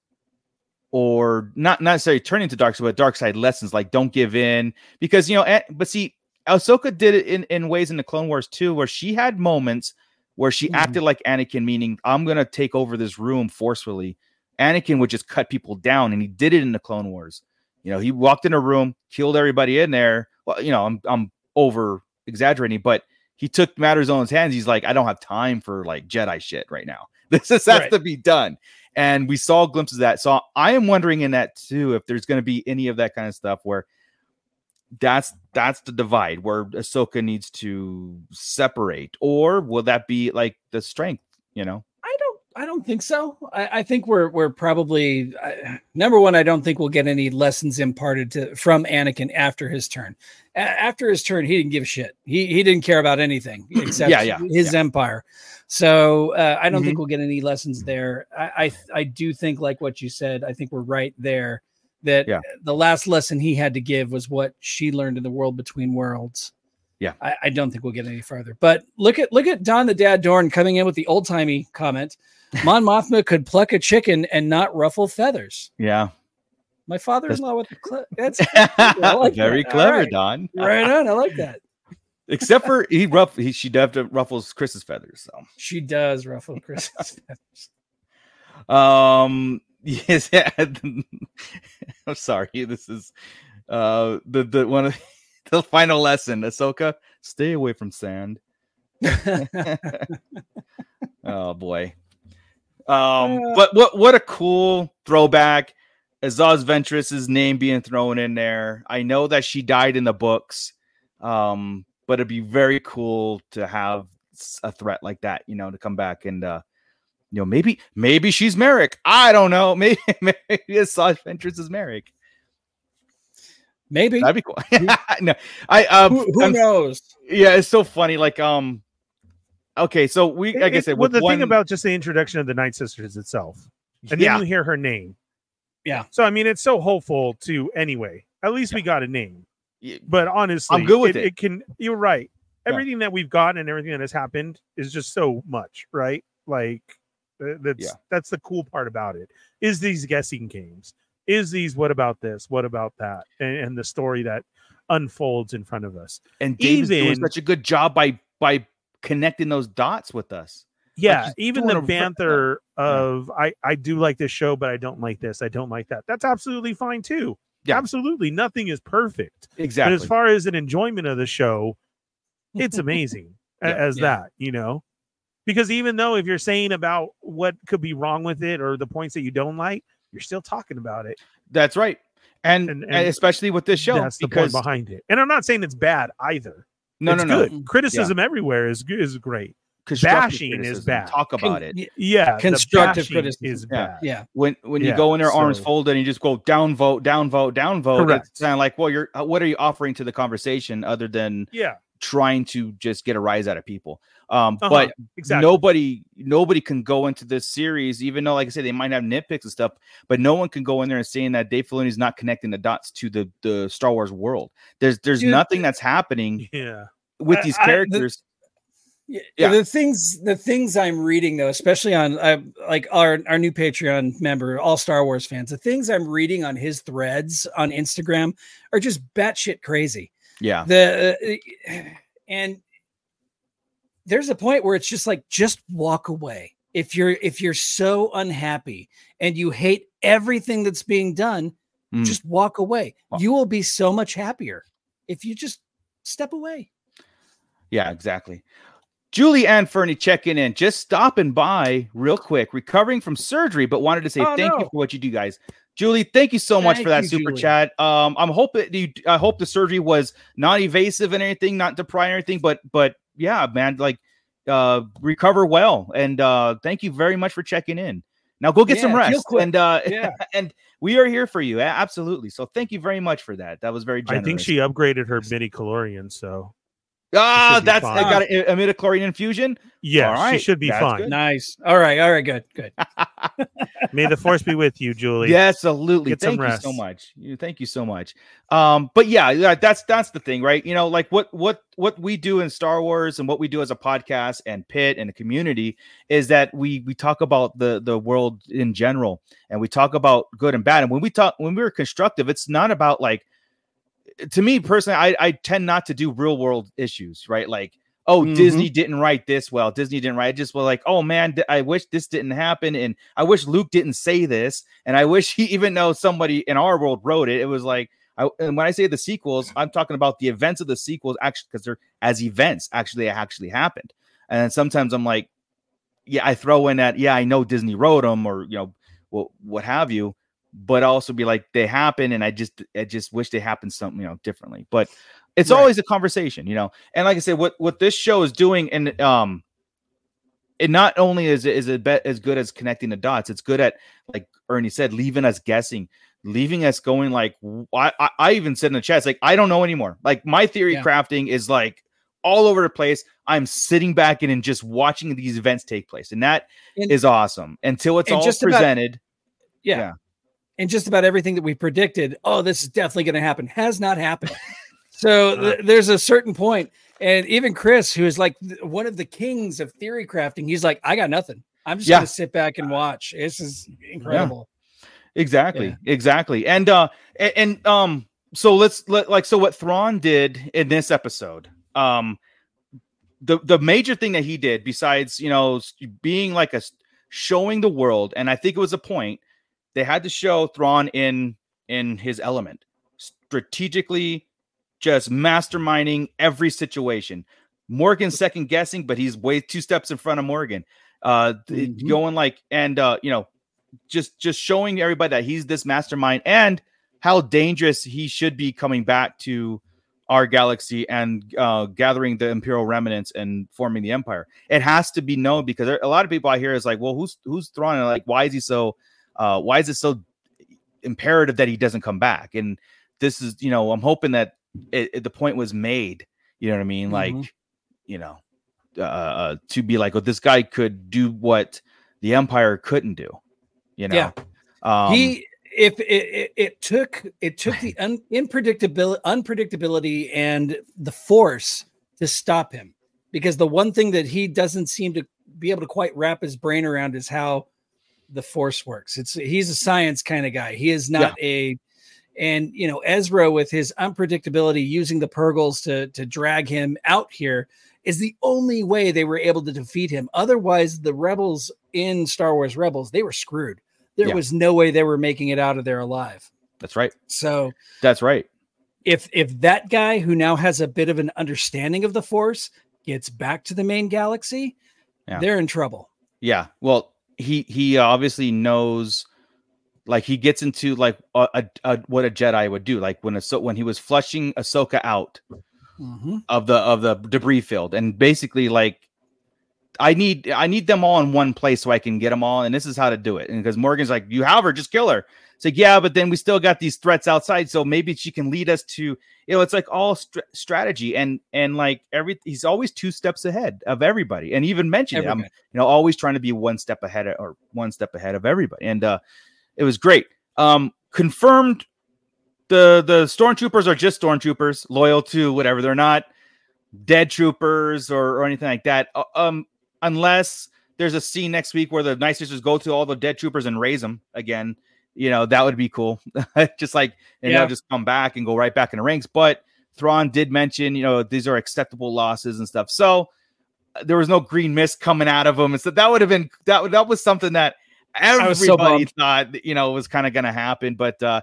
or not not necessarily turning to dark side, but dark side lessons like don't give in because you know. But see, Ahsoka did it in in ways in the Clone Wars too, where she had moments where she Mhm. acted like Anakin, meaning I'm gonna take over this room forcefully. Anakin would just cut people down, and he did it in the Clone Wars. You know, he walked in a room, killed everybody in there. Well, you know, I'm I'm over exaggerating, but he took matters on his hands. He's like, I don't have time for like Jedi shit right now. This is has Right. to be done. And we saw glimpses of that. So I am wondering in that too if there's going to be any of that kind of stuff where that's that's the divide where Ahsoka needs to separate, or will that be like the strength? You know, I don't. I don't think so. I, I think we're we're probably I, number one. I don't think we'll get any lessons imparted to from Anakin after his turn. A- after his turn, he didn't give a shit. He he didn't care about anything except Yeah, yeah, his empire. So uh, I don't Mm-hmm. think we'll get any lessons there. I, I I do think like what you said. I think we're right there. That Yeah. the last lesson he had to give was what she learned in the world between worlds. Yeah. I, I don't think we'll get any further. But look at look at Don the Dad Dorn coming in with the old timey comment. Mon Mothma could pluck a chicken and not ruffle feathers. yeah, My father-in-law with the cl- that's like very that. Clever, right. Don. right on. I like that. Except for he ruff, he she definitely ruffles Chris's feathers. So. She does ruffle Chris's feathers. Um. Yes. Yeah. I'm sorry. This is uh the the one of the final lesson. Ahsoka, stay away from sand. Oh boy. Um. Uh, But what what a cool throwback. Asajj Ventress's name being thrown in there. I know that she died in the books. Um. But it'd be very cool to have a threat like that. You know, to come back and uh you know, maybe maybe she's Marrok. I don't know. Maybe maybe Asajj Ventress is Marrok. Maybe. That'd be cool. no, I um, Who, who knows? yeah, it's so funny. Like um, okay, so we like I It- said, well, the one, thing about just the introduction of the Night Sisters itself, and yeah, then you hear her name. Yeah. So I mean, it's so hopeful to anyway. At least we got a name. Yeah. But honestly, I'm good with it. it. can. You're right. Yeah. Everything that we've gotten and everything that has happened is just so much, right? Like th- that's Yeah. that's the cool part about it. Is these guessing games? Is these what about this? What about that? And, and the story that unfolds in front of us. and Dave's doing even- such a good job by by connecting those dots with us. yeah he's even doing the a banter of i i do like this show but i don't like this i don't like that that's absolutely fine too Yeah. absolutely nothing is perfect Exactly. but as far as an enjoyment of the show it's amazing Yeah. as Yeah. that you know because even though if you're saying about what could be wrong with it or the points that you don't like you're still talking about it That's right. And, And- and, and especially with this show, that's the point behind it and i'm not saying it's bad either no, it's no, no, good criticism everywhere is good is great Bashing is bad. Talk about Con- it. yeah, Constructive criticism. is Yeah. bad. Yeah. When when you go in there arms folded and you just go down vote, down vote, down vote, Correct. it's kind of like, well, you're uh, what are you offering to the conversation other than Yeah, trying to just get a rise out of people? Um, Uh-huh, but exactly. nobody nobody can go into this series, even though, like I said, they might have nitpicks and stuff, but no one can go in there and saying that Dave Filoni is not connecting the dots to the the Star Wars world. There's there's Dude, nothing that's happening yeah, with I- these I- the- characters. Yeah, Yeah. the things the things I'm reading though, especially on uh, like our our new Patreon member, all Star Wars fans, the things I'm reading on his threads on Instagram are just batshit crazy. yeah, The uh, and there's a point where it's just like just walk away if you're if you're so unhappy and you hate everything that's being done. Mm. Just walk away. You will be so much happier if you just step away. Yeah, exactly. Julie Ann Fernie checking in, just stopping by real quick, recovering from surgery, but wanted to say Oh, thank you for what you do, guys. Julie, thank you so much Thank for that you, super Julie. chat. Um, I'm hoping you. I hope the surgery was not evasive and anything, not depriving or anything, but but yeah, man, like uh, recover well, and uh, thank you very much for checking in. Now go get some Yeah, feel rest, and uh, Yeah. and we are here for you, absolutely. So thank you very much for that. That was very I think she upgraded her midichlorian, so ah, should that's fine. I got a, a midichlorian infusion. yeah, All she should be that's fine. good. Nice. All right. All right. Good. Good. May the force be with you, Julie. Yeah, absolutely. Get some Thank you so much. You- Thank you so much. Um, but yeah, yeah, that's that's the thing, right? You know, like what what what we do in Star Wars and what we do as a podcast and pit and a community is that we we talk about the the world in general and we talk about good and bad. And when we talk when we're constructive, it's not about like to me personally, I, I tend not to do real world issues, right? Like, oh, Mhm. Disney didn't write this well. Disney didn't write. I just was like, oh man, I wish this didn't happen, and I wish Luke didn't say this, and I wish he, even though somebody in our world wrote it, it was like. I, and when I say the sequels, I'm talking about the events of the sequels, actually, because they're as events actually actually happened. And sometimes I'm like, yeah, I throw in that, yeah, I know Disney wrote them, or you know, what what have you, but also be like they happen, and I just I just wish they happened something you know differently. But it's Right. always a conversation, you know. And like I said, what what this show is doing, and um, it not only is it is it bet as good as connecting the dots, it's good at like Ernie said, leaving us guessing, leaving us going like I I even said in the chat, it's like I don't know anymore. Like my theory Yeah. crafting is like all over the place. I'm sitting back in and just watching these events take place, and that is And- awesome until it's all just about- presented. Yeah. Yeah. And just about everything that we predicted, oh, this is definitely going to happen, has not happened. so th- there's a certain point, and even Chris, who is like th- one of the kings of theory crafting, he's like, I got nothing. I'm just Yeah. going to sit back and watch. This is incredible. Exactly, exactly. And uh and, and um so let's let like so what Thrawn did in this episode. Um the the major thing that he did besides, you know, being like a showing the world and I think it was a point they had to show Thrawn in in his element. Strategically just masterminding every situation. Morgan second guessing, but he's way two steps in front of Morgan. Uh Mhm. going like and uh you know just just showing everybody that he's this mastermind and how dangerous he should be coming back to our galaxy and uh, gathering the imperial remnants and forming the empire. It has to be known because there, a lot of people I hear is like, well, who's who's Thrawn? And like, why is he so? Uh, why is it so imperative that he doesn't come back? And this is, you know, I'm hoping that it, it- the point was made. You know what I mean? Like, Mhm. you know, uh, uh, to be like, oh, this guy could do what the empire couldn't do. You know, Yeah. um, he if it, it, it took it took the un, unpredictability unpredictability and the force to stop him because the one thing that he doesn't seem to be able to quite wrap his brain around is how the force works it's he's a science kind of guy he is not a and you know ezra with his unpredictability using the purrgils to to drag him out here is the only way they were able to defeat him otherwise the rebels in star wars rebels they were screwed there Yeah. was no way they were making it out of there alive. that's right. So That's right. if if that guy who now has a bit of an understanding of the force gets back to the main galaxy, Yeah. they're in trouble. Yeah. Well, he he obviously knows like he gets into like a, a, a what a Jedi would do. Like when so when he was flushing Ahsoka out Mhm. of the of the debris field, and basically like I need I need them all in one place so I can get them all, and this is how to do it. And because Morgan's like, you have her, just kill her. It's like, yeah, but then we still got these threats outside, so maybe she can lead us to, you know, it's like all str- strategy and and like every he's always two steps ahead of everybody, and even mentioned. I'm you know always trying to be one step ahead of, or one step ahead of everybody, and uh, it was great. Um, confirmed the the stormtroopers are just stormtroopers, loyal to whatever. They're not dead troopers or, or anything like that. Uh, um, unless there's a scene next week where the night sisters go to all the dead troopers and raise them again. You know that would be cool. just like and Yeah. they'll just come back and go right back in the ranks. But Thrawn did mention, you know, these are acceptable losses and stuff. So uh, there was no green mist coming out of them, and so that would have been that. That was something that was so everybody thought you know was kind of going to happen, but uh,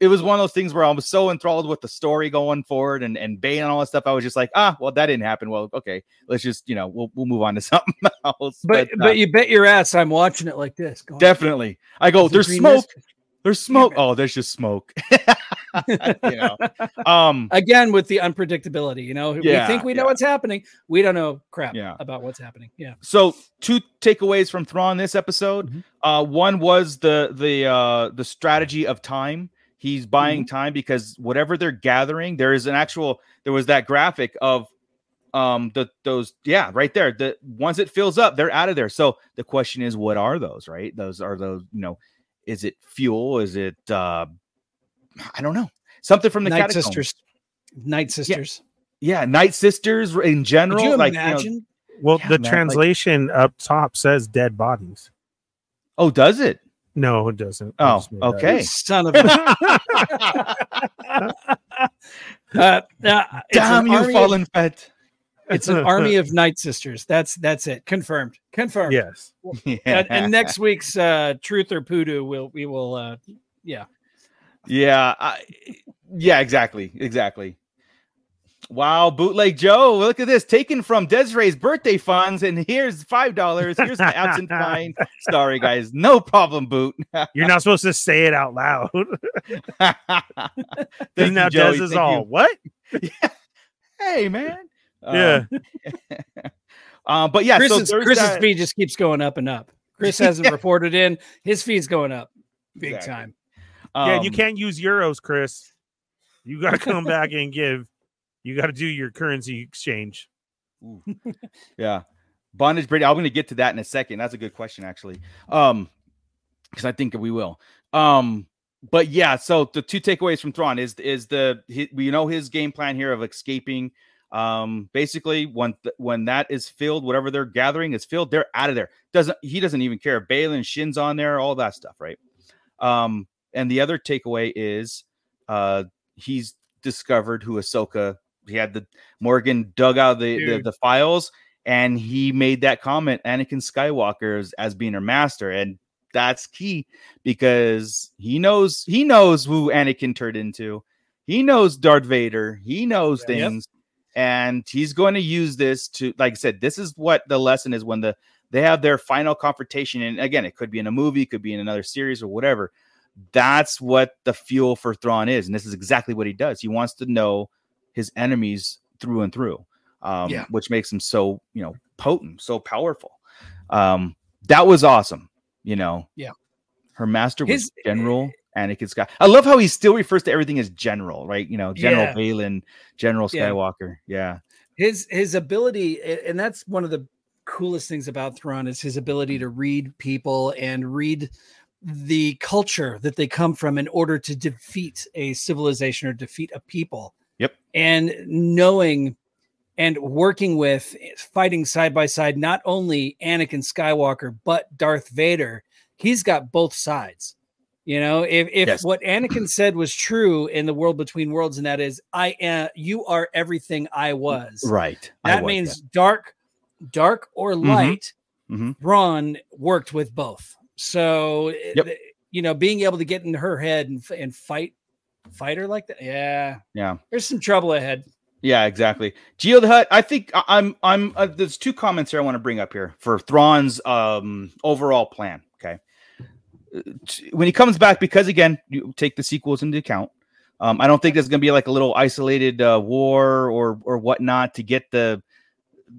it was one of those things where I was so enthralled with the story going forward and and Bane and all that stuff. I was just like, ah, well, that didn't happen. Well, okay, let's just you know we'll we'll move on to something else. But uh, but you bet your ass I'm watching it like this. Definitely, I go. "Is There's smoke. mist?" There's smoke. Oh, there's just smoke. you know. Um. Again with the unpredictability, you know, Yeah, we think we know yeah. what's happening. We don't know crap Yeah. about what's happening. Yeah. So two takeaways from Thrawn this episode. Mhm. Uh, one was the the uh, the strategy of time. He's buying Mm-hmm. time because whatever they're gathering, there is an actual. There was that graphic of um the those yeah right there the once it fills up they're out of there so the question is what are those right those are those you know is it fuel is it uh i don't know something from the Night catacombs. sisters. Night sisters. yeah night sisters in general you like you know- Well, Yeah, the man, like- translation up top says dead bodies. oh does it No, it doesn't. Oh just made that up. okay Son of a uh, uh, damn you army Fallen Fett Of, it's an army of night sisters. That's that's it. Confirmed. Confirmed. Yes. And, and next week's uh truth or poodoo will we will uh yeah. Yeah, I, yeah, exactly, exactly. Wow, bootleg Joe, look at this, taken from Desiree's birthday funds, and here's five dollars. Here's my absent fine. Sorry, guys, no problem, boot. You're not supposed to say it out loud. Thank Then now you, Joey. Des is Thank all you. what? Hey, man. Yeah. Um, uh, but yeah, Chris's, so Chris's that- feed just keeps going up and up. Chris hasn't reported in. His feed's going up big Exactly. time. yeah, you um, can't use euros, Chris. You got to come back and give. You got to do your currency exchange. Yeah. Bondage Brady. I'm going to get to that in a second. That's a good question, actually. Um, because I think we will. Um, but yeah, so the two takeaways from Thrawn is is the he, we know his game plan here of escaping. Um, basically, when th- when that is filled, whatever they're gathering is filled, they're out of there. Doesn't he doesn't even care. Baylan, Shin's on there, all that stuff, right? Um, and the other takeaway is uh he's discovered who Ahsoka. He had the Morgan dug out the, the the files, and he made that comment, Anakin Skywalker as, as being her master, and that's key because he knows he knows who Anakin turned into. He knows Darth Vader. He knows Yep. things, and he's going to use this to, like I said, this is what the lesson is when the they have their final confrontation. And again, it could be in a movie, it could be in another series or whatever. That's what the fuel for Thrawn is, and this is exactly what he does. He wants to know his enemies through and through, um, Yeah. which makes him so you know potent, so powerful. Um, that was awesome. You know, Yeah. her master was His- General Anakin Skywalker. I love how he still refers to everything as General, right? You know, General Yeah. Baylan, General Skywalker. Yeah, his his ability and that's one of the coolest things about Thrawn is his ability to read people and read the culture that they come from in order to defeat a civilization or defeat a people. Yep. And knowing and working with fighting side by side not only Anakin Skywalker but Darth Vader. He's got both sides. You know, if if Yes. what Anakin said was true in the world between worlds, and that is, I am, you are everything I was. right. That was, means dark, dark or Mhm. light. Mhm. Thrawn worked with both, so Yep. you know, being able to get in her head and, and fight, fight her like that. Yeah, Yeah. there's some trouble ahead. Yeah, exactly. Geo the Hut. I think I'm. I'm. Uh, there's two comments here I want to bring up here for Thrawn's um overall plan. Okay, when he comes back, because again, you take the sequels into account. Um, I don't think there's going to be like a little isolated uh, war or or whatnot to get the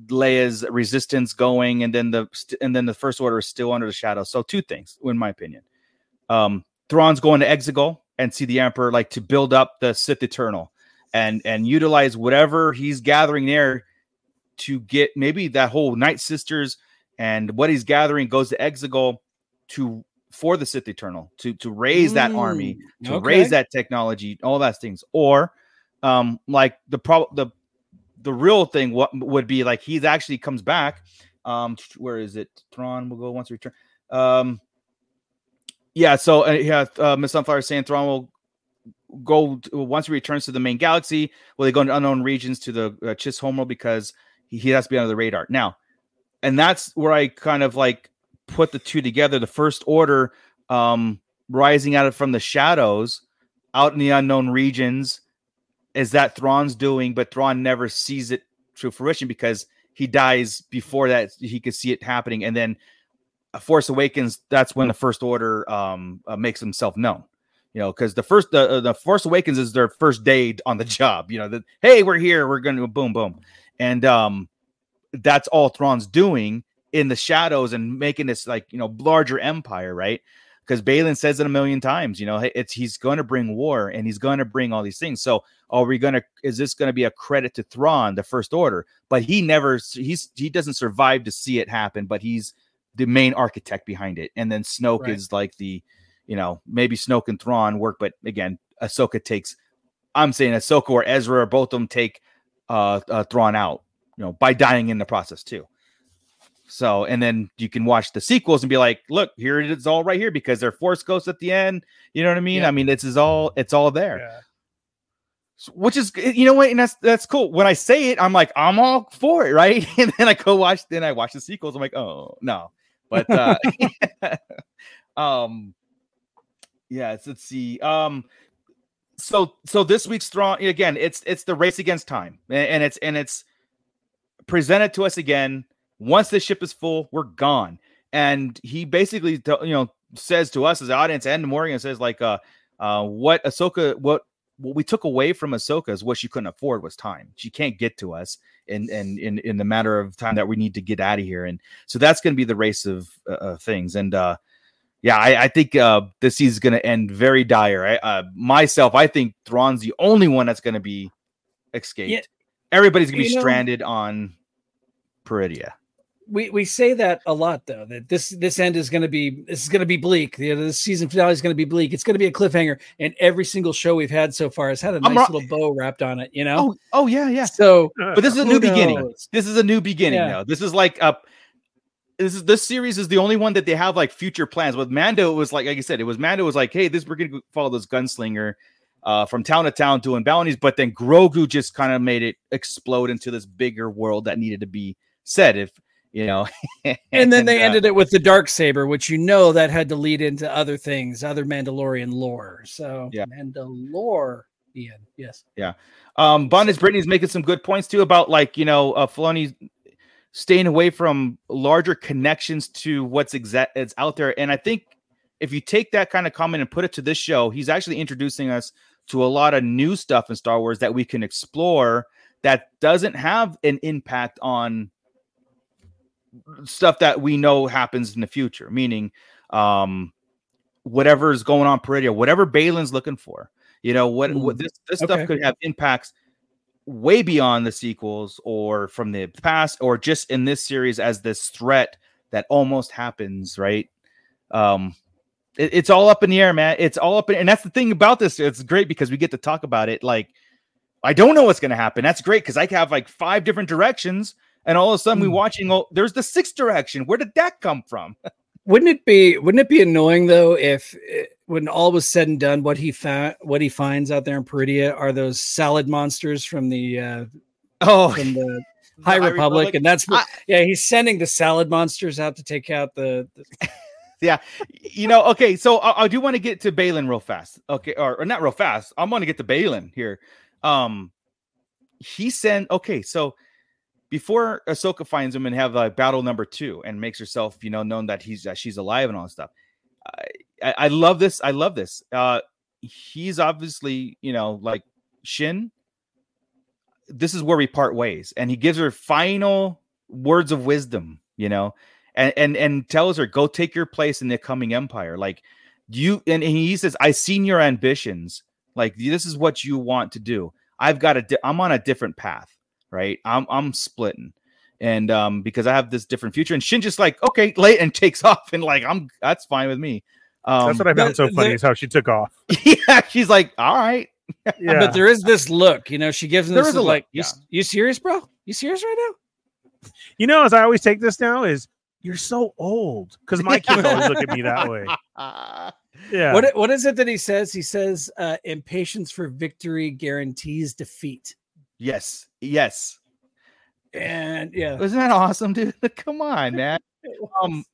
Leia's resistance going, and then the st- and then the first order is still under the shadow. So two things, in my opinion. Um, Thrawn's going to Exegol and see the Emperor like to build up the Sith Eternal and and utilize whatever he's gathering there to get maybe that whole Night Sisters and what he's gathering goes to Exegol to for the Sith Eternal to to raise that army, Mm, to okay. raise that technology, all that things. Or um like the pro the the real thing what would be like he's actually comes back. Um where is it? Thrawn will go once return. Um yeah, so uh, yeah, uh, Miss Sunflower saying Thrawn will go once he returns to the main galaxy. Will they go into unknown regions to the uh, Chiss homeworld because he, he has to be under the radar now? And that's where I kind of like put the two together. The first order, um, rising out of from the shadows, out in the unknown regions, is that Thrawn's doing, but Thrawn never sees it to fruition because he dies before that he could see it happening, and then. Force Awakens. That's when the First Order um, uh, makes himself known you know, because the first the, uh, the Force Awakens is their first day on the job. You know, that hey, we're here, we're gonna boom, boom, and um, that's all Thrawn's doing in the shadows and making this like you know larger empire, right? Because Baylan says it a million times, you know, it's he's going to bring war and he's going to bring all these things. So, are we going to? Is this going to be a credit to Thrawn, the First Order? But he never, he's he doesn't survive to see it happen, but he's the main architect behind it. And then Snoke Right. is like the you know, maybe Snoke and Thrawn work, but again, Ahsoka takes. I'm saying Ahsoka or Ezra or both of them take uh, uh Thrawn out, you know, by dying in the process too. So, and then you can watch the sequels and be like, look, here it is all right here because they're Force Ghosts at the end. You know what I mean? Yeah. I mean, this is all it's all there Yeah. Which is you know what and that's that's cool when i say it i'm like i'm all for it right and then i go watch then i watch the sequels i'm like oh no but uh um yeah let's see um so so this week's Thrawn again it's it's the race against time and it's and it's presented to us again once the ship is full we're gone. And he basically you know says to us as the audience and Morgan says like uh uh what Ahsoka what what we took away from Ahsoka is what she couldn't afford was time. She can't get to us in in in, in the matter of time that we need to get out of here, and so that's going to be the race of uh, things. And uh, yeah, I, I think uh, this season's going to end very dire. I, uh, myself, I think Thrawn's the only one that's going to be escaped. Yeah. Everybody's going to be know- stranded on Peridea. We we say that a lot though that this this end is going to be this is going to be bleak the, the season finale is going to be bleak it's going to be a cliffhanger and every single show we've had so far has had a nice little bow wrapped on it you know Oh, oh yeah, yeah. so But this is a new beginning. This is a new beginning. Yeah. Though. This is like a. This is this series is the only one that they have like future plans. With Mando, it was like like I said, it was Mando was like, hey, this we're gonna follow this gunslinger uh, from town to town doing bounties. But then Grogu just kind of made it explode into this bigger world that needed to be said. If you know, and then they uh, ended it with the dark saber which you know that had to lead into other things other mandalorian lore so Yeah. mandalorian yes Yeah. Um, Bondage Brittany's making some good points too about like you know uh, Filoni staying away from larger connections to what's exact it's out there, and I think if you take that kind of comment and put it to this show, he's actually introducing us to a lot of new stuff in Star Wars that we can explore that doesn't have an impact on stuff that we know happens in the future, meaning um is going on Peridea, whatever Baylan's looking for. You know, what, what this this Okay. stuff could have impacts way beyond the sequels or from the past or just in this series as this threat that almost happens, right? Um it- it's all up in the air, man. It's all up in, and that's the thing about this. It's great because we get to talk about it. Like, I don't know what's going to happen. That's great because I have like five different directions, and all of a sudden we Mm. watching. Oh, there's the sixth direction. Where did that come from? wouldn't it be wouldn't it be annoying though if eh, when all was said and done what he found what he finds out there in Peridea are those salad monsters from the uh Oh, from the High Republic, Republic? and that's what, I- yeah, he's sending the salad monsters out to take out the, the you know, okay, so I, I do want to get to Baylan real fast. Okay, or, or not real fast. I'm going to get to Baylan here. Um, he sent okay, so before Ahsoka finds him and have like battle number two and makes herself, you know, known that he's that she's alive and all that stuff. I, I, love this. I love this. Uh, he's obviously, you know, like Shin. This is where we part ways, and he gives her final words of wisdom, you know, and and and tells her go take your place in the coming empire. Like you, and, and he says, "I seen your ambitions. Like this is what you want to do. I've got a, I'm on a different path, right? I'm I'm splitting." And um, because I have this different future, and Shin just like okay, late and takes off, and like I'm that's fine with me. Um, That's what I found the- so funny the- is how she took off. yeah, she's like, all right, Yeah. But there is this look, you know, she gives him There this is a look, look, like, you, yeah. s- you serious, bro? You serious right now? you know, as I always take this now is you're so old because my kids always look at me that way. Yeah. What what is it that he says? He says uh, impatience for victory guarantees defeat. yes, yes. And yeah, Isn't that awesome, dude? Come on, man. Um,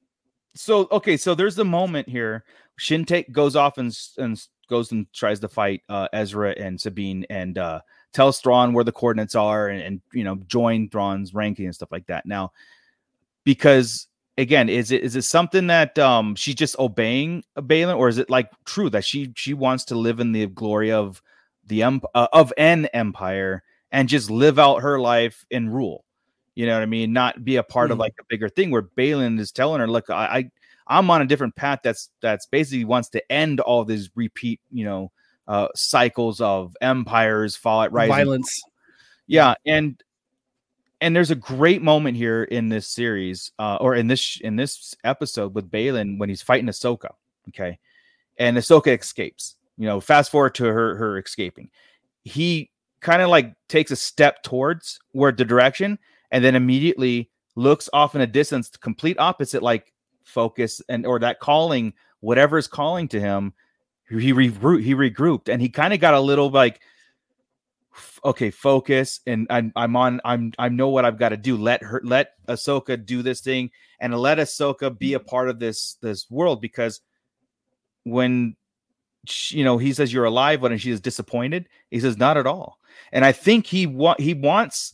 so okay, so there's the moment here. Shin take goes off and and goes and tries to fight uh, Ezra and Sabine and uh, tells Thrawn where the coordinates are and, and you know join Thrawn's ranking and stuff like that. Now, because again, is it is it something that um she's just obeying Baylan, or is it like true that she she wants to live in the glory of the emp- uh, of an empire and just live out her life and rule? You know what I mean? Not be a part of Mhm. like a bigger thing where Baylan is telling her, "Look, I, I I'm on a different path. That's that's basically wants to end all these repeat, you know, uh cycles of empires fall at rising violence. yeah and and there's a great moment here in this series uh or in this in this episode with Baylan when he's fighting Ahsoka okay and Ahsoka escapes you know fast forward to her her escaping he kind of like takes a step towards where the direction and then immediately looks off in a distance complete opposite like focus and or that calling whatever is calling to him he regrouped he regrouped and he kind of got a little like okay focus and I'm, I'm on i'm i know what i've got to do. Let her let ahsoka do this thing and let ahsoka be a part of this this world because when she, you know he says you're alive when she is disappointed he says not at all and i think he want he wants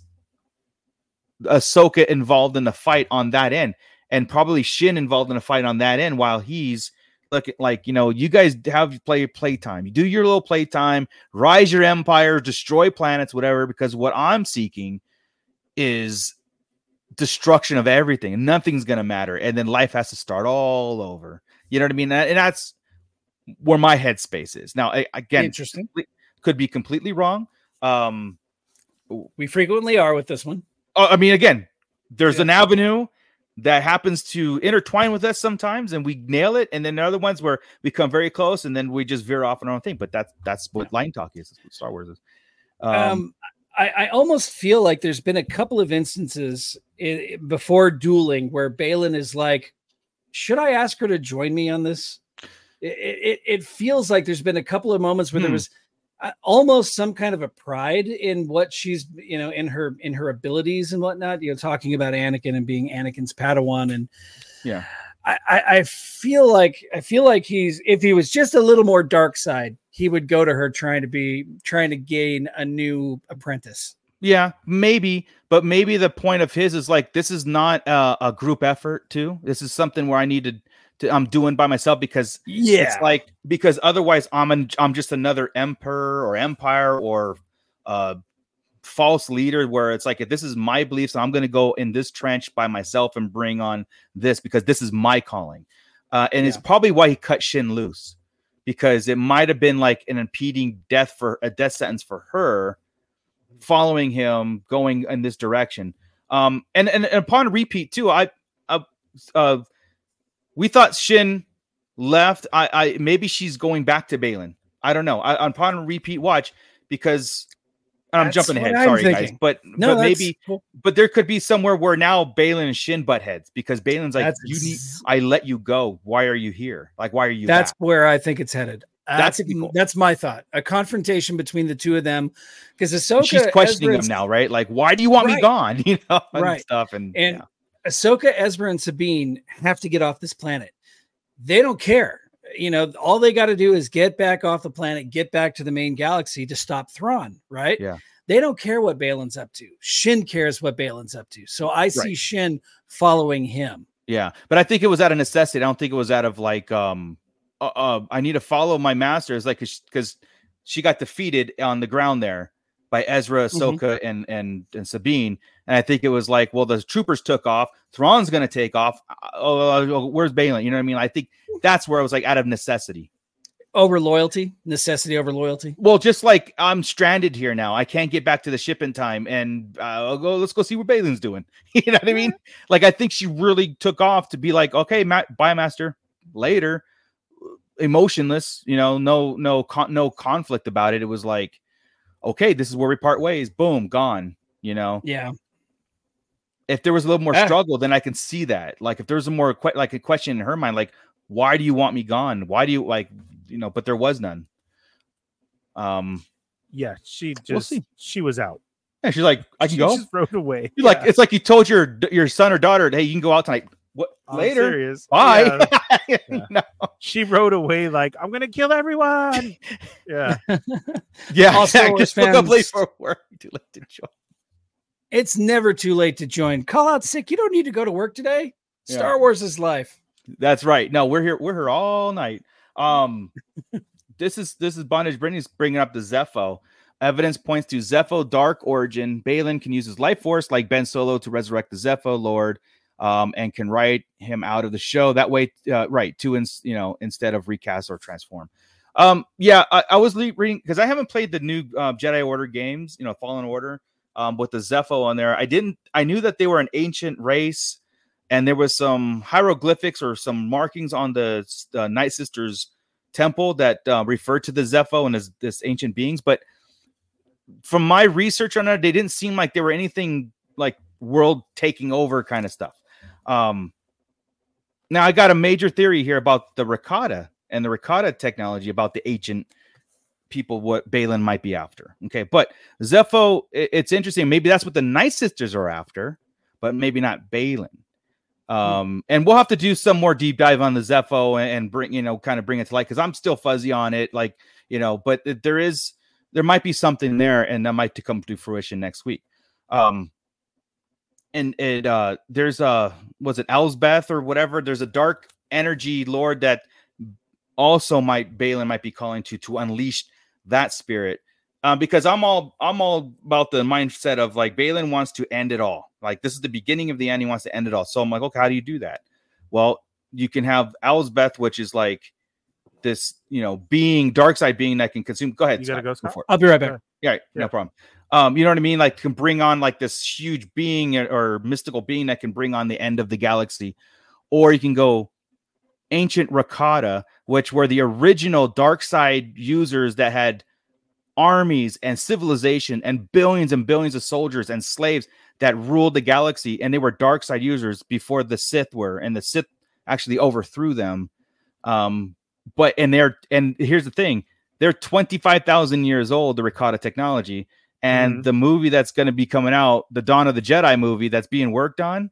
ahsoka involved in the fight on that end and probably shin involved in a fight on that end while he's look at like you know you guys have play playtime. You do your little playtime rise your empire destroy planets whatever because what i'm seeking is destruction of everything. And nothing's gonna matter. And then life has to start all over. You know what i mean? And that's where my headspace is. Now again Interesting. could be completely wrong um We frequently are with this one. uh, i mean again there's Yeah. an avenue that happens to intertwine with us sometimes and we nail it and then there are other ones where we come very close and then we just veer off on our own thing but that's that's what line talk is that's what star wars is um, Um, I, I almost feel like there's been a couple of instances i before dueling where Baylan is like, "Should I ask her to join me on this?" It, it, it feels like there's been a couple of moments where there Hmm. was uh, almost some kind of a pride in what she's, you know, in her in her abilities and whatnot. You know, talking about Anakin and being Anakin's Padawan, and Yeah. I, I, feel like I feel like he's if he was just a little more dark side, he would go to her trying to be trying to gain a new apprentice. yeah maybe but maybe the point of his is like this is not a, a group effort too this is something where i need to, to i'm doing by myself because yeah, it's like because otherwise i'm an, i'm just another emperor or empire or uh false leader where it's like if this is my beliefs i'm going to go in this trench by myself and bring on this because this is my calling. Uh, and it's probably why he cut shin loose because it might have been like an impeding death for a death sentence for her following him going in this direction. Um and and, and upon repeat too i uh, uh we thought shin left i i maybe she's going back to baylan i don't know I'm upon repeat watch because and i'm That's jumping ahead I'm sorry guys but No, but maybe cool. but there could be somewhere where now baylan and shin butt heads because baylan's like That's you need i let you go why are you here like why are you that's back? where I think it's headed. That's That's cool. that's my thought. A confrontation between the two of them because Ahsoka she's questioning Ezra, him now right like why do you want me gone you know and Right. stuff and, And yeah. Ahsoka, Ezra, and Sabine have to get off this planet. They don't care. You know, all they got to do is get back off the planet, get back to the main galaxy to stop Thrawn, right? Yeah. They don't care what Baylan's up to. Shin cares what Baylan's up to. So I see Right. Shin following him. Yeah, but I think it was out of necessity. I don't think it was out of like um uh, uh I need to follow my master. It's like because she got defeated on the ground there by Ezra, Ahsoka, and and and Sabine. And I think it was like, well, the troopers took off. Thrawn's going to take off. Uh, Oh, oh, where's Baylan? You know what I mean? I think that's where I was like, out of necessity. Over loyalty, necessity over loyalty. Well, just like I'm stranded here now, I can't get back to the ship in time, and uh, I'll go. Let's go see what Baylan's doing. you know what I mean? Like I think she really took off to be like, okay, Ma- bye, master. Later, emotionless. You know, no, no, con- no conflict about it. It was like, okay, this is where we part ways. Boom, gone. You know, Yeah. if there was a little more Yeah. struggle, then I can see that. Like if there's a more que- like a question in her mind, like why do you want me gone? Why do you like you know? But there was none. Um, Yeah, she just We'll she was out. and she's like, I can She go. just rode away. You're like it's like you told your your son or daughter, hey, you can go out tonight. What I'm later? serious. Bye. Yeah, no. she rode away like I'm gonna kill everyone. Yeah, Yeah, All Star exactly. Wars Just look up late fans- for work. Too late to join. It's never too late to join. Call out sick. You don't need to go to work today. Yeah. Star Wars is life. That's right. No, we're here. We're here all night. Um, this is this is bondage. Brittany's bringing up the Zeffo. Evidence points to Zeffo dark origin. Baylan can use his life force like Ben Solo to resurrect the Zepho Lord, um, and can write him out of the show that way. Uh, right to you know instead of recast or transform. Um, yeah, I, I was reading because I haven't played the new uh, Jedi Order games. You know, Fallen Order. Um, with the Zeffo on there, I didn't. I knew that they were an ancient race and there was some hieroglyphics or some markings on the uh, Night Sisters temple that uh, referred to the Zeffo and as this ancient beings. But from my research on it, they didn't seem like they were anything like world taking over kind of stuff. Um, now I got a major theory here about the Rakata and the Rakata technology about the ancient people what Baylan might be after. Okay, but Zeffo, i- it's interesting. Maybe that's what the Night Sisters are after, but maybe not Baylan. Um, and we'll have to do some more deep dive on the Zepho and, and bring, you know, kind of bring it to light because I'm still fuzzy on it. Like, you know, but there is, there might be something there and that might to come to fruition next week. Um, and it, uh, there's a, was it Elsbeth or whatever? There's a dark energy lord that also might, Baylan might be calling to, to unleash that spirit. Um, because I'm all I'm all about the mindset of like Baylan wants to end it all. Like this is the beginning of the end. He wants to end it all. So I'm like, okay, how do you do that? Well, you can have Elsbeth, which is like this, you know, being dark side being that can consume. Go ahead. You gotta Scott, go, Scott? for it. I'll be right back. Yeah, right, no problem. Um, you know what I mean? Like can bring on like this huge being or, or mystical being that can bring on the end of the galaxy, or you can go ancient Rakata, which were the original dark side users that had armies and civilization and billions and billions of soldiers and slaves that ruled the galaxy, and they were dark side users before the Sith were, and the Sith actually overthrew them. Um, but and they're and here's the thing they're 25,000 years old, the Rakata technology. And Mhm. the movie that's going to be coming out, the Dawn of the Jedi movie that's being worked on,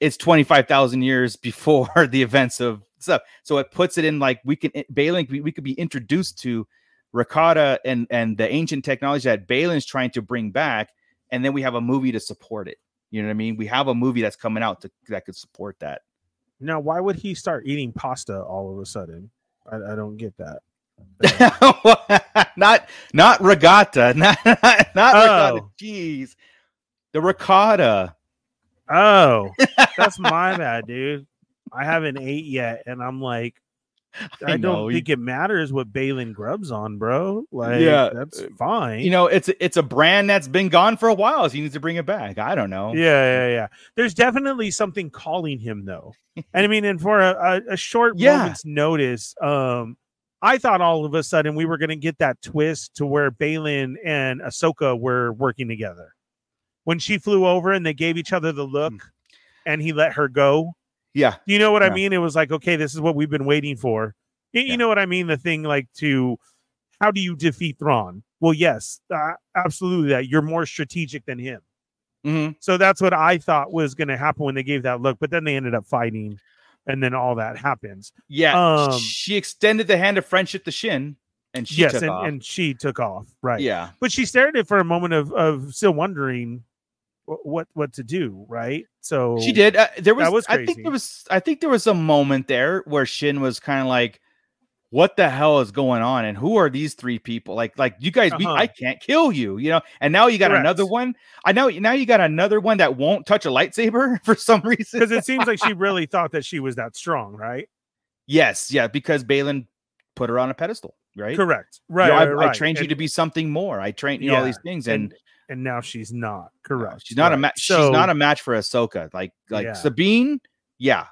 it's 25,000 years before the events of stuff. So it puts it in like we can, Baylan, we, we could be introduced to Rakata and, and the ancient technology that Baylan's trying to bring back. And then we have a movie to support it. You know what I mean? We have a movie that's coming out to, that could support that. Now, why would he start eating pasta all of a sudden? I, I don't get that. not not regatta, not not, not Oh. cheese. The ricotta. Oh, that's my bad, dude. I haven't ate yet, and I'm like, I, I don't think it matters what Baylan grubs on, bro. Like, Yeah, that's uh, fine. You know, it's a- it's a brand that's been gone for a while. So he needs to bring it back. I don't know. Yeah, yeah, yeah. There's definitely something calling him though. And I mean, and for a, a, a short Yeah. moment's notice, um, I thought all of a sudden we were gonna get that twist to where Baylan and Ahsoka were working together. When she flew over and they gave each other the look and he let her go. Yeah. You know what I mean? It was like, okay, this is what we've been waiting for. You Yeah. know what I mean? The thing like to how do you defeat Thrawn? Well, yes, uh, absolutely that. You're more strategic than him. Mhm. So that's what I thought was going to happen when they gave that look, but then they ended up fighting, and then all that happens. Yeah. Um, she extended the hand of friendship to Shin, and she yes, took and, off. and she took off, right? yeah. but she stared at it for a moment of of still wondering what what to do, right? So She did. Uh, there was, was I think there was. I think there was a moment there where Shin was kind of like, what the hell is going on and who are these three people like like you guys Uh-huh. i can't kill you you know and now you got Correct. another one i know now you got another one that won't touch a lightsaber for some reason Because it seems like she really thought that she was that strong, right? yes yeah because baylan put her on a pedestal right Correct. You Right. know, I, right, I right. trained you And- to be something more i trained you know all these things and, and and now she's not. Correct. she's not a match So- she's not a match for ahsoka like like Yeah. sabine yeah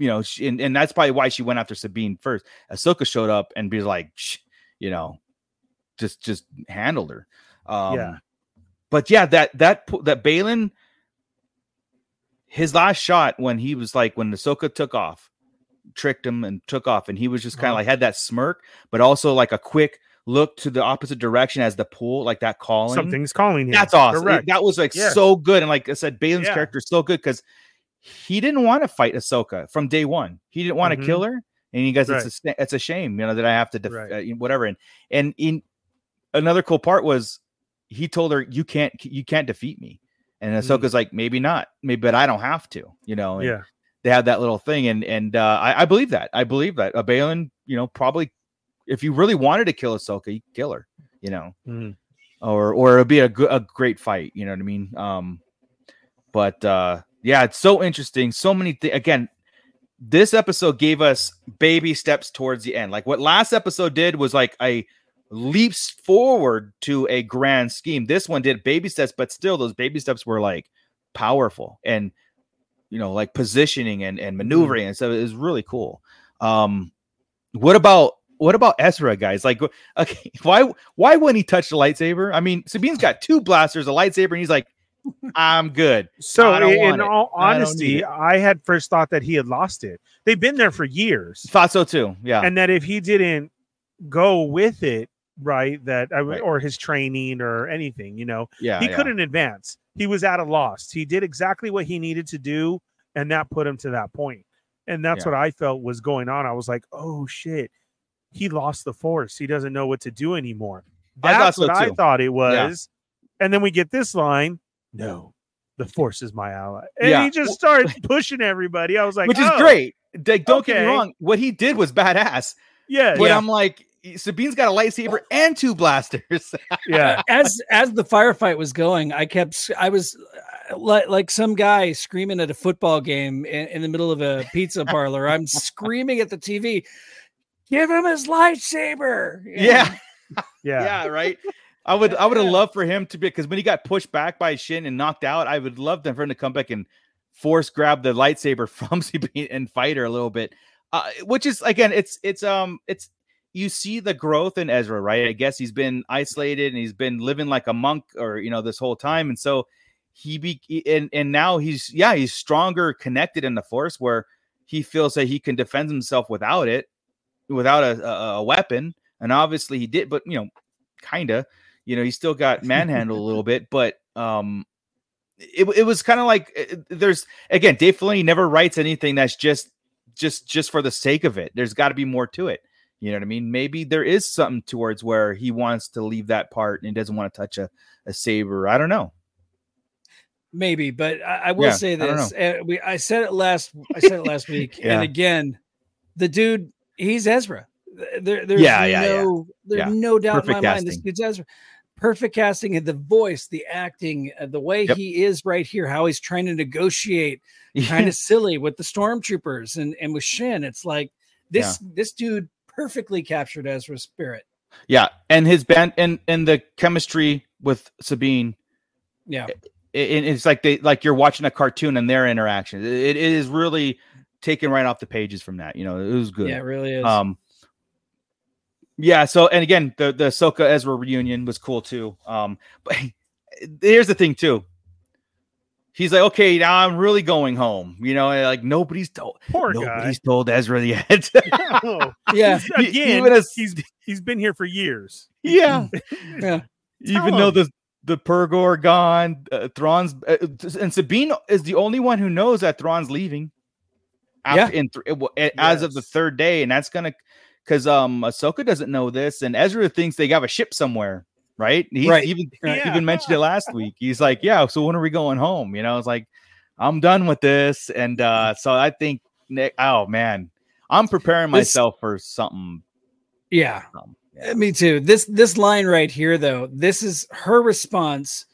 you know she, and, and that's probably why she went after sabine first ahsoka showed up and be like you know just just handled her um Yeah. but yeah that that that baylan his last shot when he was like when ahsoka took off tricked him and took off and he was just kind of Uh-huh. like had that smirk but also like a quick look to the opposite direction as the pool like that calling Something's calling him. that's awesome. Correct. That was like Yeah. so good. And like I said, Baylan's Yeah. character is so good because he didn't want to fight Ahsoka from day one. He didn't want to Mhm. kill her. And he goes, Right. it's, a, it's a shame, you know, that I have to, def- Right. uh, whatever. And, and in another cool part was he told her, you can't, you can't defeat me. And Mhm. Ahsoka's like, maybe not, maybe, but I don't have to, you know? And Yeah. They had that little thing. And, and, uh, I, I believe that. I believe that. A Baylan, you know, probably if you really wanted to kill Ahsoka, you kill her, you know? Mhm. or or it'll be a good a great fight you know what i mean um but uh yeah it's so interesting. So many things again this episode gave us baby steps towards the end. Like what last episode did was like a leaps forward to a grand scheme. This one did baby steps but still those baby steps were like powerful and you know like positioning and and maneuvering. And so it was really cool. Um what about what about Ezra, guys? Like, okay, why why wouldn't he touch the lightsaber? I mean, Sabine's got two blasters, a lightsaber, and he's like, I'm good. So I in want it. all I honesty. I had first thought that he had lost it. They've been there for years. Thought so too. Yeah. and that if he didn't go with it right that I Right. or his training or anything you know yeah. he yeah. couldn't advance he was at a loss he did exactly what he needed to do and that put him to that point. and that's Yeah. what i felt was going on i was like oh shit he lost the force he doesn't know what to do anymore I that's so what i thought it was and then we get this line no the force is my ally and Yeah. he just started pushing everybody i was like Which is oh, great. Like, don't get me wrong. What he did was badass. yeah But yeah I'm like, Sabine's got a lightsaber and two blasters. yeah as as the firefight was going, I kept I was uh, like like some guy screaming at a football game in, in the middle of a pizza parlor. I'm screaming at the TV, "Give him his lightsaber!" You know? yeah. yeah yeah, right. I would I would have loved for him to be because when he got pushed back by Shin and knocked out, I would love them for him to come back and force grab the lightsaber from Sabine and fight her a little bit. Uh, which is again, it's it's um it's you see the growth in Ezra, right? I guess he's been isolated and he's been living like a monk or you know this whole time, and so he be and and now he's yeah he's stronger connected in the force where he feels that he can defend himself without it without a, a, a weapon and obviously he did but you know kind of you know he still got manhandled a little bit but um it, it was kind of like uh, there's again dave filoni never writes anything that's just just just for the sake of it there's got to be more to it you know what i mean maybe there is something towards where he wants to leave that part and he doesn't want to touch a, a saber i don't know maybe, but I, I will Yeah, say I this: uh, we I said it last I said it last week, Yeah. and again, the dude he's Ezra. There, there's Yeah, yeah, yeah. no there's no doubt in Perfect my mind this dude's Ezra. Perfect casting and the voice, the acting, uh, the way Yep. he is right here, how he's trying to negotiate kind of silly with the stormtroopers and and with Shin. It's like this this dude perfectly captured Ezra's spirit. yeah and his band and and the chemistry with sabine Yeah, it, it's like they like you're watching a cartoon and their interaction. It, it is really taken right off the pages from that. You know, it was good. yeah, it really is. Um, yeah. So, and again, the the Ahsoka Ezra reunion was cool too. Um, but here's the thing too. He's like, okay, now I'm really going home. You know, and, like nobody's told poor guy nobody's told Ezra yet. Oh, yeah, He- again, even as- he's he's been here for years. yeah. yeah. even Tell though him. the the purrgil gone, uh, Thrawn's uh, and Sabine is the only one who knows that Thrawn's leaving. After, in th- it wa- a- as of the third day, and that's gonna because um Ahsoka doesn't know this, and Ezra thinks they have a ship somewhere, right? He's Right. even Yeah. even mentioned it last week. He's like, yeah, so when are we going home? You know, it's like I'm done with this, and uh so I think Nick, oh man, I'm preparing This- myself for something Yeah. Um, Uh, Me too. This this line right here, though, this is her response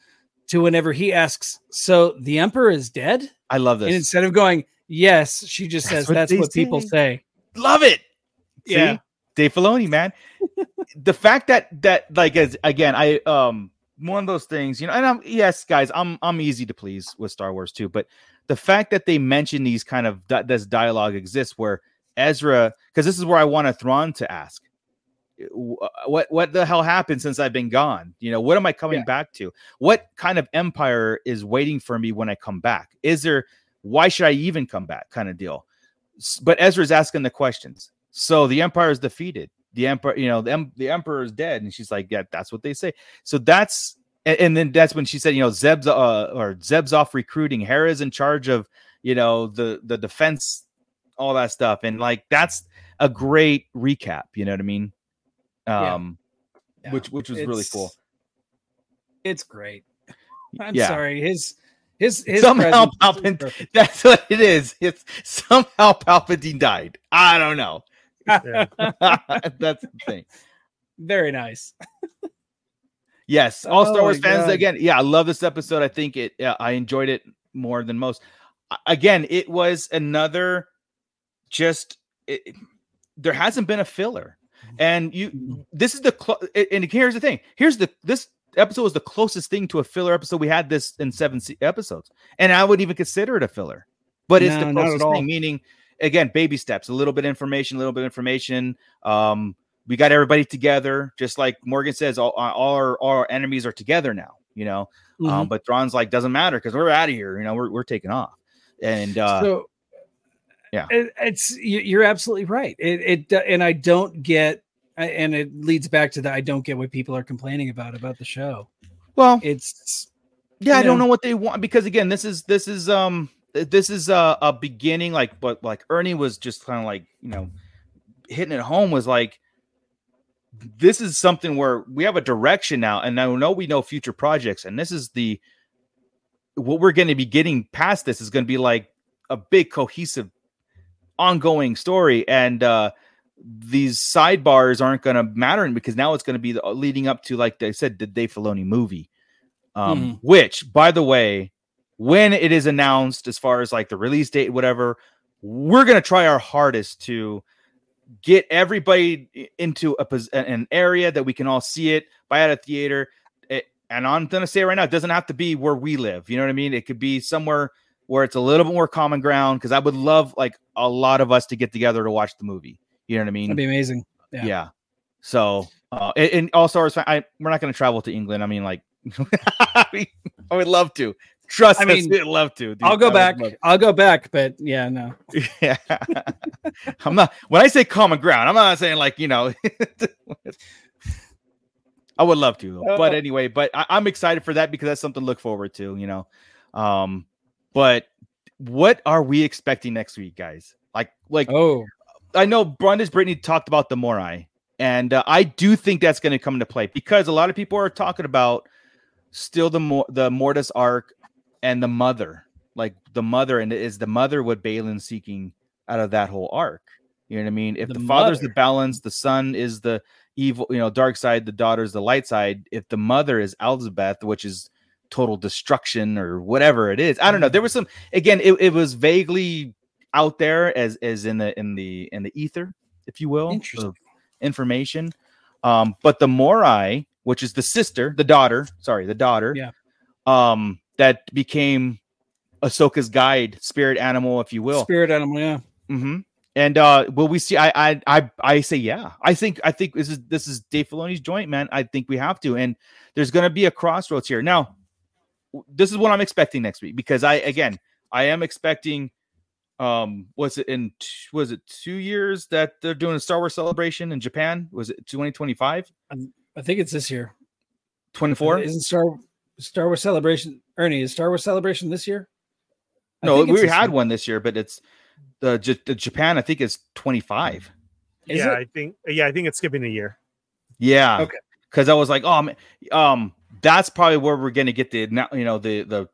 to whenever he asks, "So the emperor is dead?" I love And this. instead of going, "Yes," she just That's says, what "That's what people say. say." Love it. Yeah. Dave Filoni, man. the fact that that like as again, I um one of those things, you know, and I'm yes, guys, I'm I'm easy to please with Star Wars too, but the fact that they mention these kind of di- this dialogue exists where Ezra, because this is where I want a Thrawn to ask, what what the hell happened since I've been gone? You know, what am I coming Yeah. back to? What kind of empire is waiting for me when I come back? Is there why should I even come back? Kind of deal. But Ezra's asking the questions. So the empire is defeated. The emperor, you know, the, em- the emperor is dead, and she's like, "Yeah, that's what they say." So that's and, and then that's when she said, "You know, Zeb's uh, or Zeb's off recruiting. Hera's in charge of you know the the defense, all that stuff." And like that's a great recap. You know what I mean? Um, Yeah. which which was really cool. It's great. I'm Yeah. sorry. His his his Somehow Palpatine- That's what it is. It's somehow Palpatine died. I don't know. Yeah. that's the thing. Very nice. Yes, oh all Star Oh Wars fans. God. Again, yeah, I love this episode. I think it. Yeah, I enjoyed it more than most. Again, it was another. Just it, there hasn't been a filler, mm-hmm. and you. This is the clo- and here's the thing. Here's the this episode was the closest thing to a filler episode we had this in seven episodes, and I would even consider it a filler. But it's No, the not closest thing, meaning again, baby steps, a little bit of information, a little bit of information. Um, we got everybody together, just like Morgan says, all, all our all our enemies are together now, you know. Mm-hmm. Um, but Thrawn's like, doesn't matter because we're out of here, you know, we're we're taking off. And uh so yeah. it, it's you- you're absolutely right. It it and I don't get and it leads back to that I don't get what people are complaining about about the show. well, It's yeah, I you don't know. know what they want because again, this is this is um this is a, a beginning, like but like Ernie was just kind of like, you know, hitting it home was like this is something where we have a direction now, and I know we know future projects, and this is the what we're going to be getting past this is going to be like a big cohesive ongoing story and uh these sidebars aren't going to matter because now it's going to be the, leading up to like they said the Dave Filoni movie um Mhm. which by the way when it is announced as far as like the release date whatever we're going to try our hardest to get everybody into a an area that we can all see it buy at a theater it, and i'm going to say right now it doesn't have to be where we live you know what i mean it could be somewhere where it's a little bit more common ground because i would love like a lot of us to get together to watch the movie you know what i mean that'd be amazing. yeah, yeah. so uh and, and also I, we're not going to travel to england i mean like I would love to trust I us mean, we'd love to dude. I'll go I back. I'll go back, but yeah, no. yeah i'm not when i say common ground i'm not saying like you know i would love to though. but Uh. anyway but I, i'm excited for that because that's something to look forward to you know um but what are we expecting next week guys like like Oh, I know Brundage Brittany talked about the Morai, and uh, I do think that's going to come into play because a lot of people are talking about still the Mor- the Mortis arc and the mother, like the mother, and is the mother what Baylan seeking out of that whole arc? You know what I mean? If The the, father's the balance, the son is the evil, you know, dark side, the daughter's the light side. If the mother is Abeloth, which is total destruction or whatever it is, I don't know. There was some again, it, it was vaguely out there as as in the in the in the ether, if you will, information. Um, but the Morai, which is the sister, the daughter, sorry, the daughter, Yeah. um, that became Ahsoka's guide, spirit animal, if you will. spirit animal. Yeah. hmm And uh will we see? I I I I say yeah. I think I think this is this is Dave Filoni's joint, man. I think we have to, and there's gonna be a crossroads here. Now, this is what I'm expecting next week because I again I am expecting um was it in was it two years that they're doing a Star Wars celebration in Japan? Was it 2025? I think it's this year. 24? Isn't Star Star Wars Celebration Ernie? Is Star Wars Celebration this year? I No, we had one this year, but it's the, J- the Japan. I think is 25. Yeah, it? I think yeah, I think it's skipping a year. Yeah. Okay. Because I was like, oh, man, um, that's probably where we're gonna get the now, you know, the the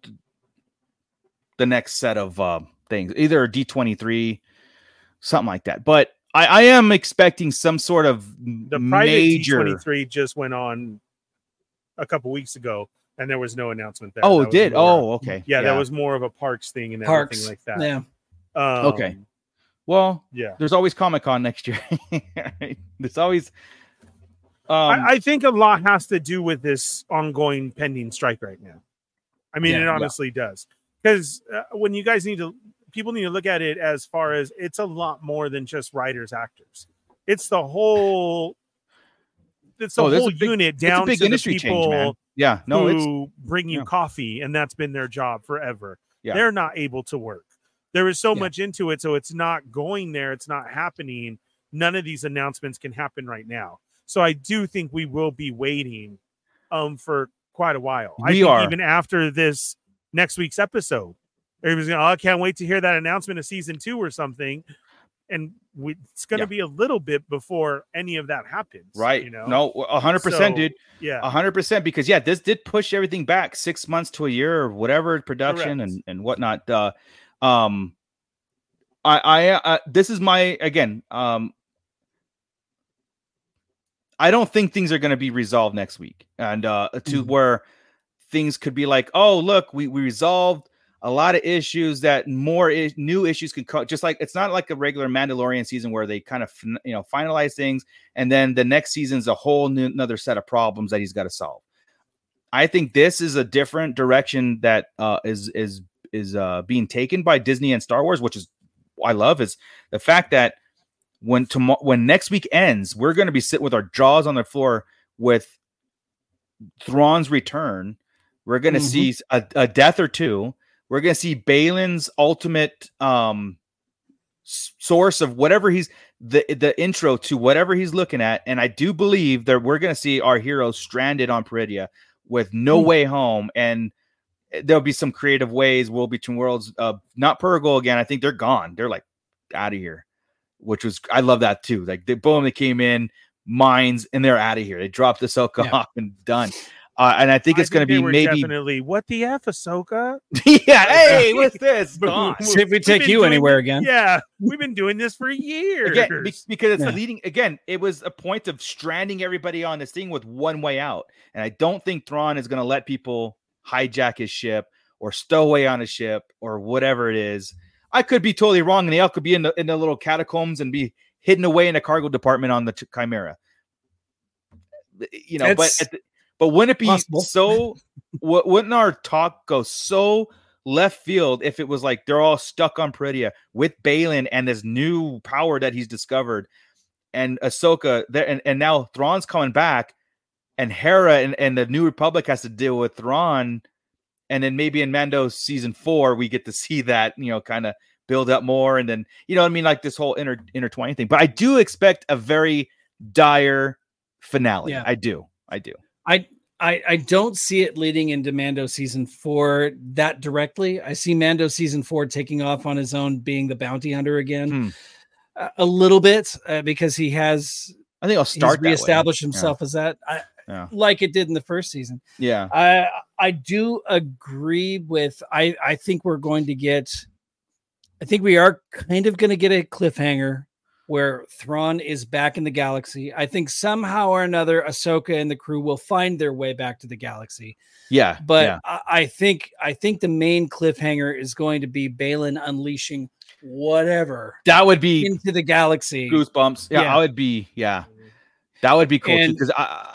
the next set of uh, things, either D twenty three, something like that. But I, I am expecting some sort of The private major. D23 just went on a couple weeks ago, and there was no announcement there. Oh, That it did. more- Oh, okay. yeah, that was more of a parks thing and Parks. everything like that. Yeah. Um, Okay. Well, Yeah. there's always Comic Con next year. there's always. Um, I, I think a lot has to do with this ongoing pending strike right now. I mean, Yeah, it yeah. honestly does. Because uh, when you guys need to, people need to look at it as far as it's a lot more than just writers, actors. It's the whole, it's the Oh, whole a big- unit it's a down big to industry the change, people man. Yeah, no, it's who bring you yeah. coffee, and that's been their job forever. Yeah. They're not able to work. There is so Yeah. much into it, so it's not going there. It's not happening. None of these announcements can happen right now. So I do think we will be waiting um for quite a while. I We think are. even after this next week's episode. Everybody's going, oh, I can't wait to hear that announcement of season two or something. And we, it's going to Yeah. be a little bit before any of that happens. right. You know? No, a hundred percent, So, dude. Yeah. A hundred percent. Because yeah, this did push everything back six months to a year or whatever production Correct. and and whatnot. Uh, um, I I uh, this is my again. Um, I don't think things are going to be resolved next week, and uh, to Mhm. where things could be like, oh, look, we we resolved a lot of issues that more is, new issues could come. Just like it's not like a regular Mandalorian season where they kind of you know finalize things, and then the next season's a whole new another set of problems that he's got to solve. I think this is a different direction that uh, is is is uh, being taken by Disney and Star Wars, which is I love is the fact that when tomorrow when next week ends, we're going to be sitting with our jaws on the floor with Thrawn's return. We're going to Mhm. see a, a death or two. We're going to see Baylan's ultimate um source of whatever he's the the intro to whatever he's looking at, and I do believe that we're going to see our heroes stranded on Peridea with no Hmm. way home, and eh, there'll be some creative ways. Will between worlds, uh, not purrgil again. I think they're gone. They're like out of here, which was I love that too. Like they boom, they came in mines and they're out of here. They dropped the Ahsoka Yeah. off and done. Uh, and I think it's going to be maybe definitely what the f Ahsoka. yeah. Hey, what's this? But See if we take you anywhere it- again. Yeah, we've been doing this for years. again because it's Yeah. leading again it was a point of stranding everybody on this thing with one way out and i don't think Thrawn is going to let people hijack his ship or stow away on his ship or whatever it is i could be totally wrong and they all could be in the in the little catacombs and be hidden away in a cargo department on the Ch- chimera you know but It's at the, but wouldn't it be possible. so wou- wouldn't our talk go so left field if it was like they're all stuck on Peridea with Baylan and this new power that he's discovered and Ahsoka there and, and now Thrawn's coming back and Hera and, and the New Republic has to deal with Thrawn. And then maybe in Mando season four we get to see that you know kind of build up more and then you know what I mean? Like this whole inter intertwining thing. But I do expect a very dire finale. Yeah. I do. I do I, I I don't see it leading into Mando season four that directly. I see Mando season four taking off on his own, being the bounty hunter again, Hmm. a, a little bit uh, because he has I think I'll start reestablished himself as that, I, Yeah. like it did in the first season. yeah I I do agree with I I think we're going to get I think we are kind of going to get a cliffhanger where Thrawn is back in the galaxy. I think somehow or another Ahsoka and the crew will find their way back to the galaxy. yeah But yeah. I, I think I think the main cliffhanger is going to be Baylan unleashing whatever that would be into the galaxy. goosebumps yeah, Yeah. I would be yeah that would be cool because I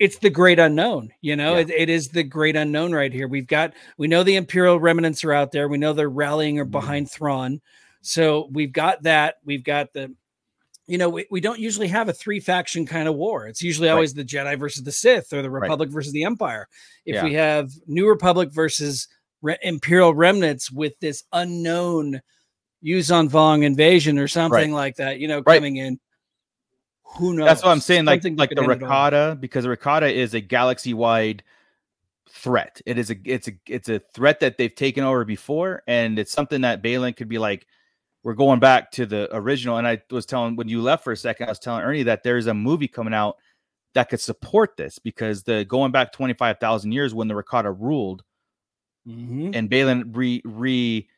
it's the great unknown you know Yeah. it, it is the great unknown right here we've got we know the imperial remnants are out there we know they're rallying Mm-hmm. or behind Thrawn so we've got that we've got the you know we, we don't usually have a three faction kind of war it's usually Right. always the jedi versus the sith or the Right. republic versus the empire if Yeah. we have new republic versus re- imperial remnants with this unknown Yuuzhan Vong invasion or something like that you know Right. coming in who knows that's what I'm saying like Something like the. Rakata because the Rakata is a galaxy wide threat it is a it's a it's a threat that they've taken over before and it's something that Baylan could be like we're going back to the original and I was telling when you left for a second I was telling Ernie that there's a movie coming out that could support this because the going back 25,000 years when the Rakata ruled Mhm. and Baylan re re great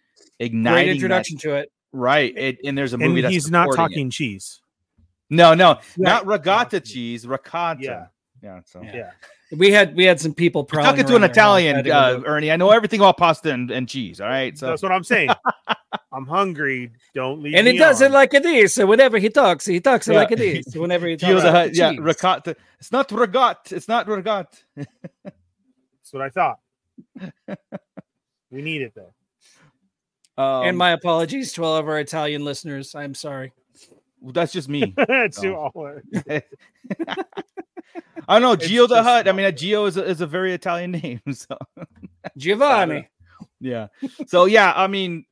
igniting that- introduction to it right. It, and there's a movie and that's he's not supporting it. talking cheese. No, no, Yeah. not regatta cheese, ricotta. Yeah. yeah. So Yeah. Yeah. We had we had some people You're talking to an around their house. I had Italian, to uh. Ernie. I know everything about pasta and, and cheese. All right, so That's what I'm saying. I'm hungry. Don't leave and me he does on. it like it is. So whenever he talks, he talks it Yeah. like it is. So whenever he talks, Gio the about Hut, yeah, cheese. ricotta. It's not regat. It's not regat. That's what I thought. we need it though. Um, and my apologies to all of our Italian listeners. I'm sorry. That's just me. It's Oh. all- I don't know It's Gio the just Hut. I not mean, Gio is a, is a very Italian name. So Giovanni. yeah. So yeah, I mean,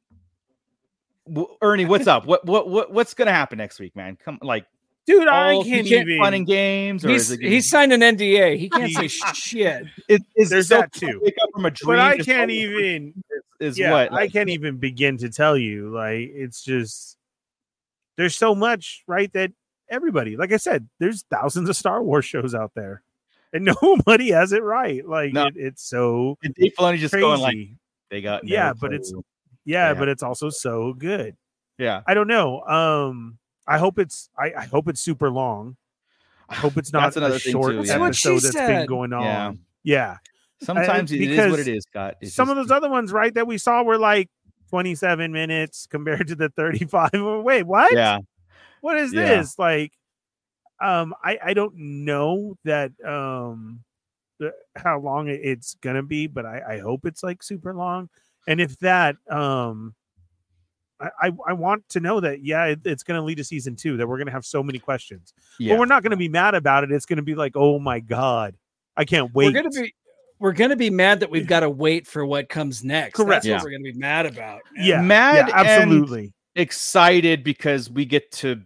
Ernie, what's up? What what what what's gonna happen next week, man? Come like dude. I all can't keep even. fun and games, or is He's it he's signed an NDA. He can't say shit. is, is There's so that too. Wake up from a dream. but I can't even. Is yeah, what I can't even begin to tell you. Like it's just there's so much, right? That everybody, like I said, there's thousands of Star Wars shows out there, and nobody has it right. Like No. it, it's so and Dave Filoni just crazy. going like they got Yeah, no but it's- yeah, yeah. but it's also so good. yeah. I don't know. Um, I hope it's I, I hope it's super long. I hope it's not That's another a short too, yeah. what she episode that's been going on. Yeah. Yeah. Sometimes it is because what it is, Scott. It's Some just- of those other ones, right, that we saw were like 27 minutes compared to the 35. Wait, what? yeah. What is Yeah. this? Like, um, I I don't know that um the, how long it's gonna be, but I I hope it's like super long. And if that um. I, I, want to know that yeah it, it's going to lead to season two that we're going to have so many questions Yeah. but we're not going to be mad about it it's going to be like oh my god I can't wait We're gonna be we're gonna be mad that we've got to wait for what comes next. Correct. That's Yeah. what we're gonna be mad about. yeah Mad yeah, and- absolutely excited because we get to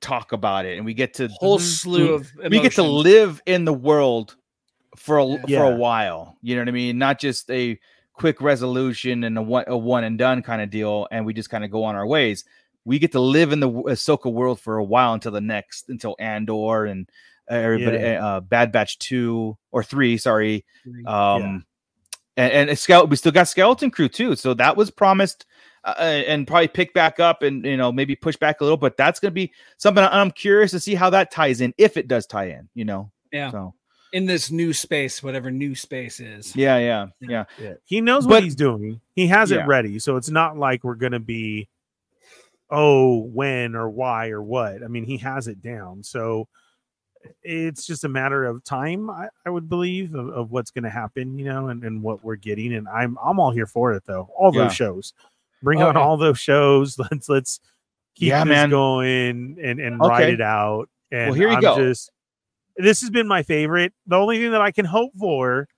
talk about it and we get to Whole mm-hmm. slew mm-hmm. of we get to live in the world for a, for a while. You know what I mean? Not just a quick resolution and a one a one and done kind of deal, and we just kind of go on our ways. We get to live in the w- Ahsoka world for a while until the next until Andor and uh, everybody uh, Bad Batch two or three. Sorry, um, and, and a skeleton. We still got Skeleton Crew too, so that was promised. Uh, and probably pick back up and you know maybe push back a little, but that's going to be something I- I'm curious to see how that ties in if it does tie in. You know, Yeah. So in this new space, whatever new space is. yeah, yeah, yeah. Yeah. He knows But- what he's doing. He has Yeah. it ready. So it's not like we're going to be, oh, when or why or what. I mean, he has it down. So it's just a matter of time, I, I would believe, of, of what's going to happen, you know, and, and what we're getting. And I'm I'm all here for it though. All those Yeah. shows. Bring Oh, on yeah. all those shows. Let's let's keep Yeah, this man. going and and ride it out. And here you I'm go. Just, this has been my favorite. The only thing that I can hope for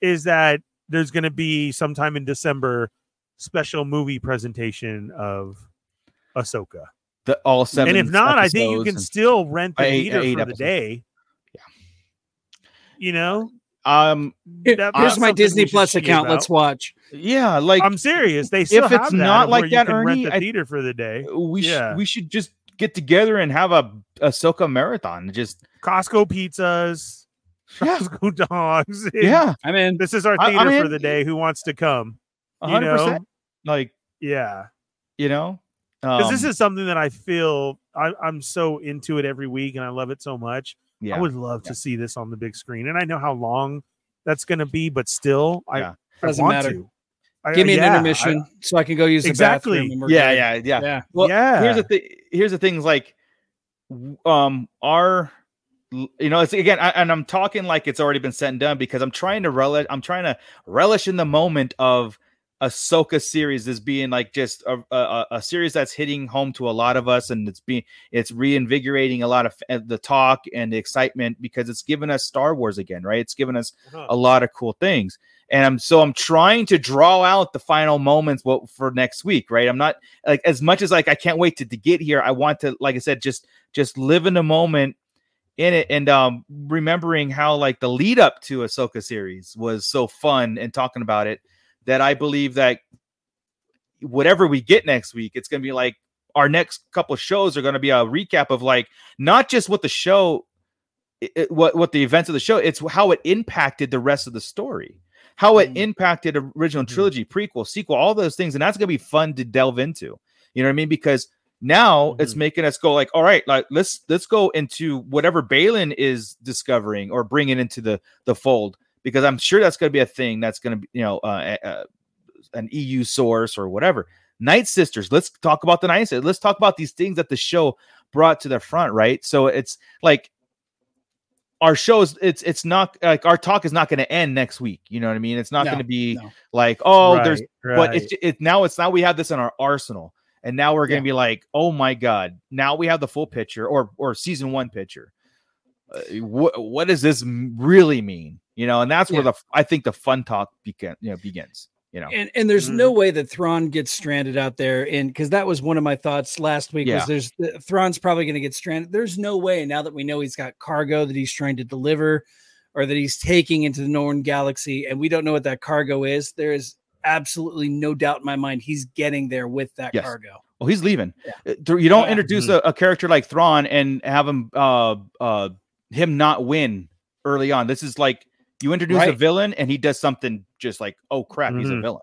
is that there's going to be sometime in December special movie presentation of Ahsoka. The all seven. and if not, I think you can still rent the Eight- theater eight for the day. Yeah. You know, um, Here- Here's my Disney Plus account. about. Let's watch. yeah, like I'm serious. They still if it's that not of like where you that, can rent Ernie, the I- theater for the day. we sh- yeah. we should just get together and have a Ahsoka marathon. Just Costco pizzas, Yeah. Costco dogs. yeah, I mean. This is our theater I'm for the day. Who wants to come? You hundred know. Like yeah. you know, Because this um, is something that I feel I, I'm so into it every week, and I love it so much. yeah. I would love to see this on the big screen, and I know how long that's going to be, but still, I, Yeah. I Doesn't want matter. to. I- Give me an yeah, I- intermission so I can go use the Exactly. bathroom. yeah, yeah, yeah, yeah. Well, Yeah. here's the thing. Here's the things like, um, our, you know, it's again, I, and I'm talking like it's already been said and done because I'm trying to relish. I'm trying to relish in the moment of Ahsoka series as being like just a, a, a series that's hitting home to a lot of us, and it's being it's reinvigorating a lot of the talk and the excitement because it's given us Star Wars again, right? It's given us Uh-huh. a lot of cool things. And I'm so I'm trying to draw out the final moments what for next week, right? I'm not like as much as like I can't wait to, to get here. I want to, like I said, just just live in the moment in it and um remembering how like the lead up to Ahsoka series was so fun and talking about it that I believe that whatever we get next week, it's gonna be like our next couple of shows are gonna be a recap of like not just what the show it- what what the events of the show it's how it impacted the rest of the story how it Mm. impacted original Mhm. trilogy prequel sequel all those things and that's going to be fun to delve into You know what I mean? Because now it's Mhm. making us go like, all right, like let's let's go into whatever Baylan is discovering or bringing into the the fold because I'm sure that's going to be a thing that's going to be you know uh, uh, an EU source or whatever. Night Sisters. Let's talk about the Night Sisters. Let's talk about these things that the show brought to the front, right? So it's like our shows. It's it's not like our talk is not going to end next week. You know what I mean? It's not No, going to be no. like oh, there's Right, but it's right. it now it's now we have this in our arsenal and now we're going to Yeah. be like oh my god now we have the full picture or or season one picture what what does this really mean you know and that's where Yeah. the i think the fun talk begin you know begins you know And and there's Mhm. no way that Thrawn gets stranded out there, and because that was one of my thoughts last week. Yeah. Was there's the, Thrawn's probably going to get stranded. There's no way now that we know he's got cargo that he's trying to deliver, or that he's taking into the Northern Galaxy, and we don't know what that cargo is. There is absolutely no doubt in my mind he's getting there with that Yes. cargo. well he's leaving Yeah. Uh, you don't Yeah. introduce a, a character like Thrawn and have him uh uh him not win early on this is like you introduce a villain and he does something just like oh crap he's a Mhm. villain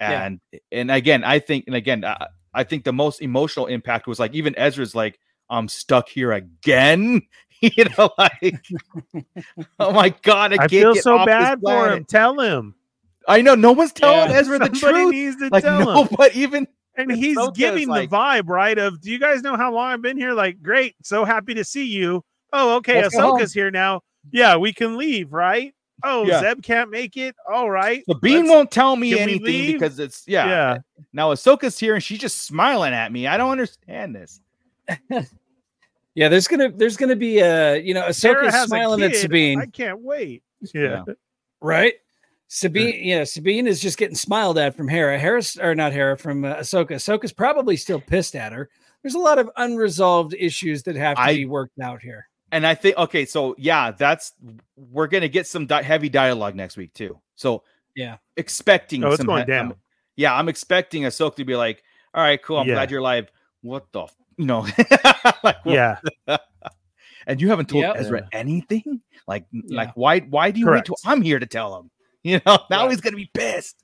Yeah. and and again i think and again I, I think the most emotional impact was like even ezra's like i'm stuck here again you know like oh my god i, I feel so bad for him. Tell him. i know no one's telling Yeah. ezra the truth needs to like tell no him. but even And he's giving like- the vibe, right? Of do you guys know how long I've been here? Like, great, so happy to see you. Oh, okay, Let's. Ahsoka's here now. Yeah, we can leave, right? Oh, Yeah. Zeb can't make it. All right. the bean won't tell me anything because it's yeah. Yeah. now ahsoka's here and she's just smiling at me i don't understand this Yeah, there's gonna there's gonna be a you know Sarah Ahsoka's has a smiling at. Sabine. I can't wait. Yeah. right? Sabine, yeah, Sabine is just getting smiled at from Hera. Harris, or not Hera, from uh, Ahsoka. Ahsoka's probably still pissed at her. There's a lot of unresolved issues that have to I- be worked out here. And i think okay so yeah that's we're gonna get some di- heavy dialogue next week too so Yeah. expecting Oh, it's some going he- I'm- down. yeah i'm expecting ahsoka to be like all right cool i'm Yeah. glad you're alive what the f-? you know like what- Yeah. and you haven't told Yep. ezra anything like Yeah. like why why do you wait till i'm here to tell him you know now Right. he's gonna be pissed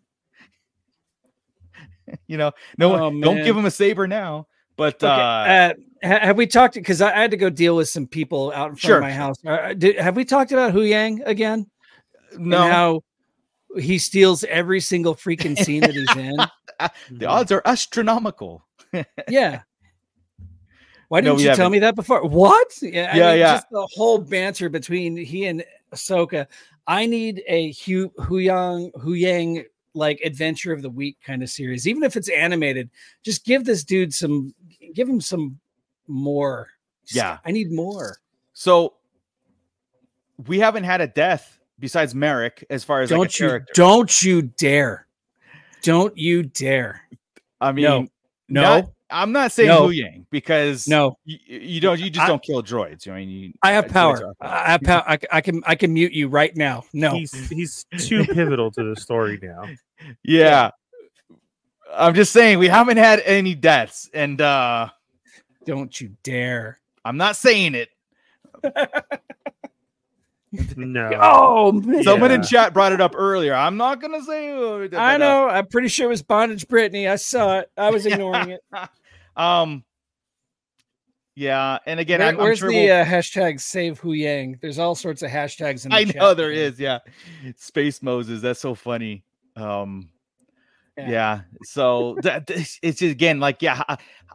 you know no Oh, one don't give him a saber now but Okay, uh uh, ha- have we talked? Because I, had to go deal with some people out in front Sure, of my house. Uh, did, have we talked about Hu Yang again? no And how he steals every single freaking scene that he's in. the odds are astronomical Yeah. Why didn't we you tell me that before? What? Yeah, I Yeah, mean, yeah. Just the whole banter between he and Ahsoka. I need a Hu Hu Yang Hu Yang like adventure of the week kind of series, even if it's animated. Just give this dude some, give him some more. Just- Yeah. I need more. So we haven't had a death besides Marrok as far as like a Don't you? character. Don't you dare! Don't you dare! I mean, No. No, not- I'm not saying No. Hu Yang because no. you, you don't you just I- don't kill droids. I mean, you, I have power. I have power. I, c- I can. I can mute you right now. No. He's he's too pivotal to the story now. Yeah. I'm just saying we haven't had any deaths, and uh Don't you dare! I'm not saying it. No. Oh man. Someone in chat brought it up earlier. I'm not gonna say. who, but, I uh, know. I'm pretty sure it was Bondage Brittany. I saw it. I was ignoring it. um. Yeah, and again, Where- I'm, I'm where's sure the we'll- uh, hashtag Save Hu Yang? There's all sorts of hashtags in the I chat. know there is, yeah. Space Moses, that's so funny. Um Yeah. yeah, so that it's just, again like yeah,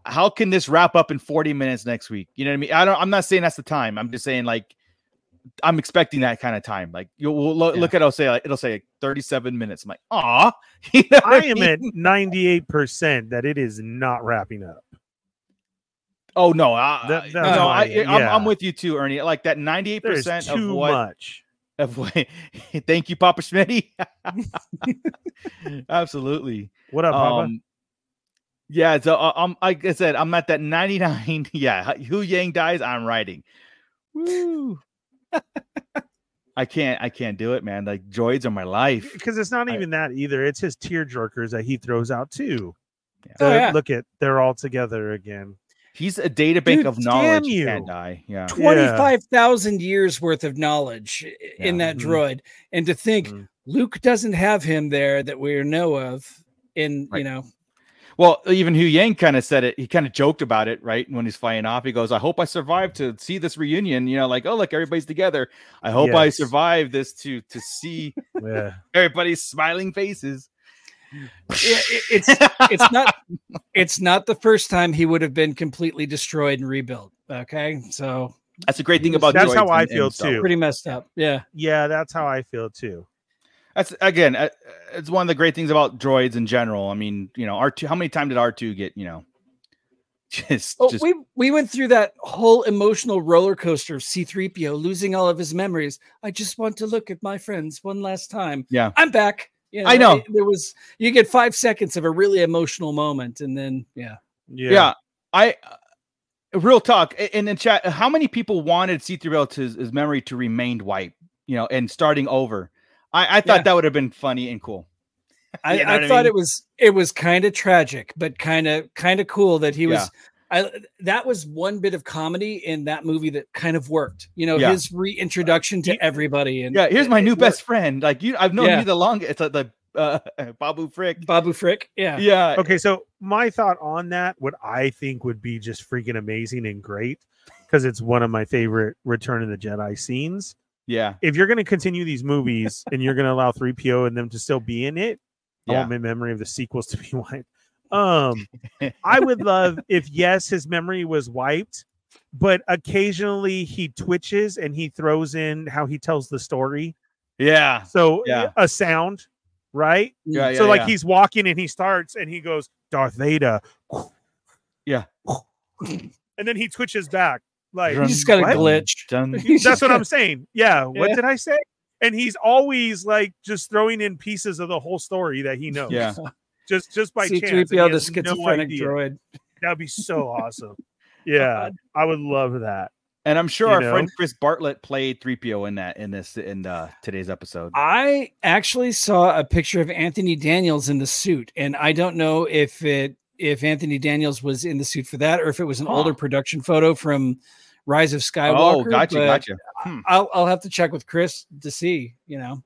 how, can this wrap up in 40 minutes next week? You know what I mean? I don't I'm not saying that's the time. I'm just saying like I'm expecting that kind of time. Like you'll lo- look at it'll say like it'll say like 37 minutes. I'm like, "Aw." You know what I am mean? at 98% that it is not wrapping up. Oh no, I, That- I- no, I, yeah. I'm with you too, Ernie. Like that 98% There's of too what much. of what thank you, Papa Schmitty. Absolutely. What up, Papa? Um, Um, yeah, so uh, I'm like I said, I'm at that 99. Yeah, Hu Yang dies, I'm writing. Woo. I can't, I can't do it, man. Like droids are my life. Because it's not I- even that either. It's his tear jerkers that he throws out too. Yeah. Oh, yeah. Look at they're all together again. He's a data bank Dude, of knowledge. You you. can't die. Yeah. 25,000 years worth of knowledge i- in Yeah. that Mhm. droid. And to think Mhm. Luke doesn't have him there that we know of in, you know, Well, even Hu Yang kind of said it. He kind of joked about it, right? When he's flying off, he goes, "I hope I survive to see this reunion." You know, like, "Oh, look, everybody's together." I hope I survive this to to see Yeah. everybody's smiling faces. Yeah, it- it's it's not it's not the first time he would have been completely destroyed and rebuilt. Okay, so That's a great thing about That's how I feel too. Pretty messed up. Yeah, Yeah, that's how I feel too. That's again, uh, it's one of the great things about droids in general. I mean, you know, R two. How many times did R two get? You know, just Oh, just we we went through that whole emotional roller coaster of C3PO losing all of his memories. I just want to look at my friends one last time. Yeah. I'm back. You I know. there was you get five seconds of a really emotional moment, and then yeah, Yeah. yeah. I uh, real talk i- in the chat. How many people wanted C three PO to his memory to remain wiped? You know, and starting over. I, I thought Yeah. that would have been funny and cool. I, You know I what I thought mean? it was it was kind of tragic, but kind of kind of cool that he Yeah. was. I that was one bit of comedy in that movie that kind of worked. You know, Yeah. his reintroduction to everybody. And Yeah, here's my it new worked. best friend. Like you, I've known Yeah. you the longest. It's like the uh, Babu Frick. Babu Frick. Yeah. Yeah, Okay, so my thought on that, what I think would be just freaking amazing and great, because it's one of my favorite Return of the Jedi scenes. Yeah, If you're going to continue these movies and you're going to allow 3PO and them to still be in it, I want my memory of the sequels to be wiped. Um, I would love if yes, his memory was wiped, but occasionally he twitches and he throws in how he tells the story. yeah, So Yeah. a sound, right? yeah, so like yeah. he's walking and he starts and he goes Darth Vader. Yeah. And then he twitches back. Like You just got a glitch. Done. He's That's what I'm saying. Yeah. What Yeah. did I say? And he's always like just throwing in pieces of the whole story that he knows. Yeah. Just just by chance. and C3PO, he the has no schizophrenic droid. That'd be so awesome. Yeah. I would love that. And I'm sure You our know? friend Chris Bartlett played 3PO in that in this in uh, today's episode. I actually saw a picture of Anthony Daniels in the suit, and I don't know if it if Anthony Daniels was in the suit for that or if it was an Huh. older production photo from Rise of Skywalker. oh, gotcha, gotcha. Hmm. I'll I'll have to check with Chris to see. You know,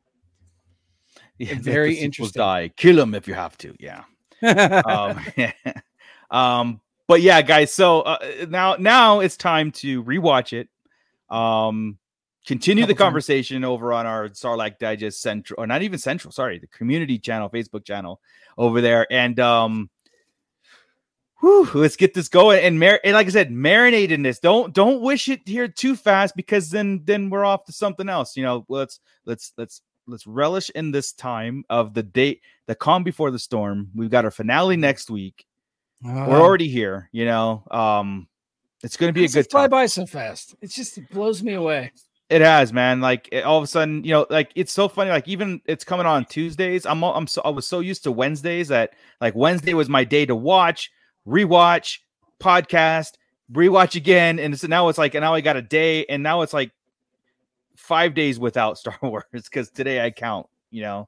Yeah, very interesting. Die. Kill him if you have to. Yeah. Um, um, but yeah, guys. So uh, now, now it's time to rewatch it. Um, continue the Couple times. conversation over on our Sarlacc Digest Central, or not even Central. Sorry, the community channel, Facebook channel over there, and um. Whew, let's get this going and, mar- and like I said, marinate in this. Don't don't wish it here too fast because then then we're off to something else. You know, let's let's let's let's relish in this time of the date, the calm before the storm. We've got our finale next week. We're already here. You know, um, it's going to be a good fly time. by so fast. It just it blows me away. It has, man. Like it- all of a sudden, you know, like it's so funny. Like even it's coming on Tuesdays. I'm I'm so I was so used to Wednesdays that like Wednesday was my day to watch, rewatch, podcast, rewatch again, and so now it's like and now I got a day, and now it's like five days without Star Wars because today I count, you know,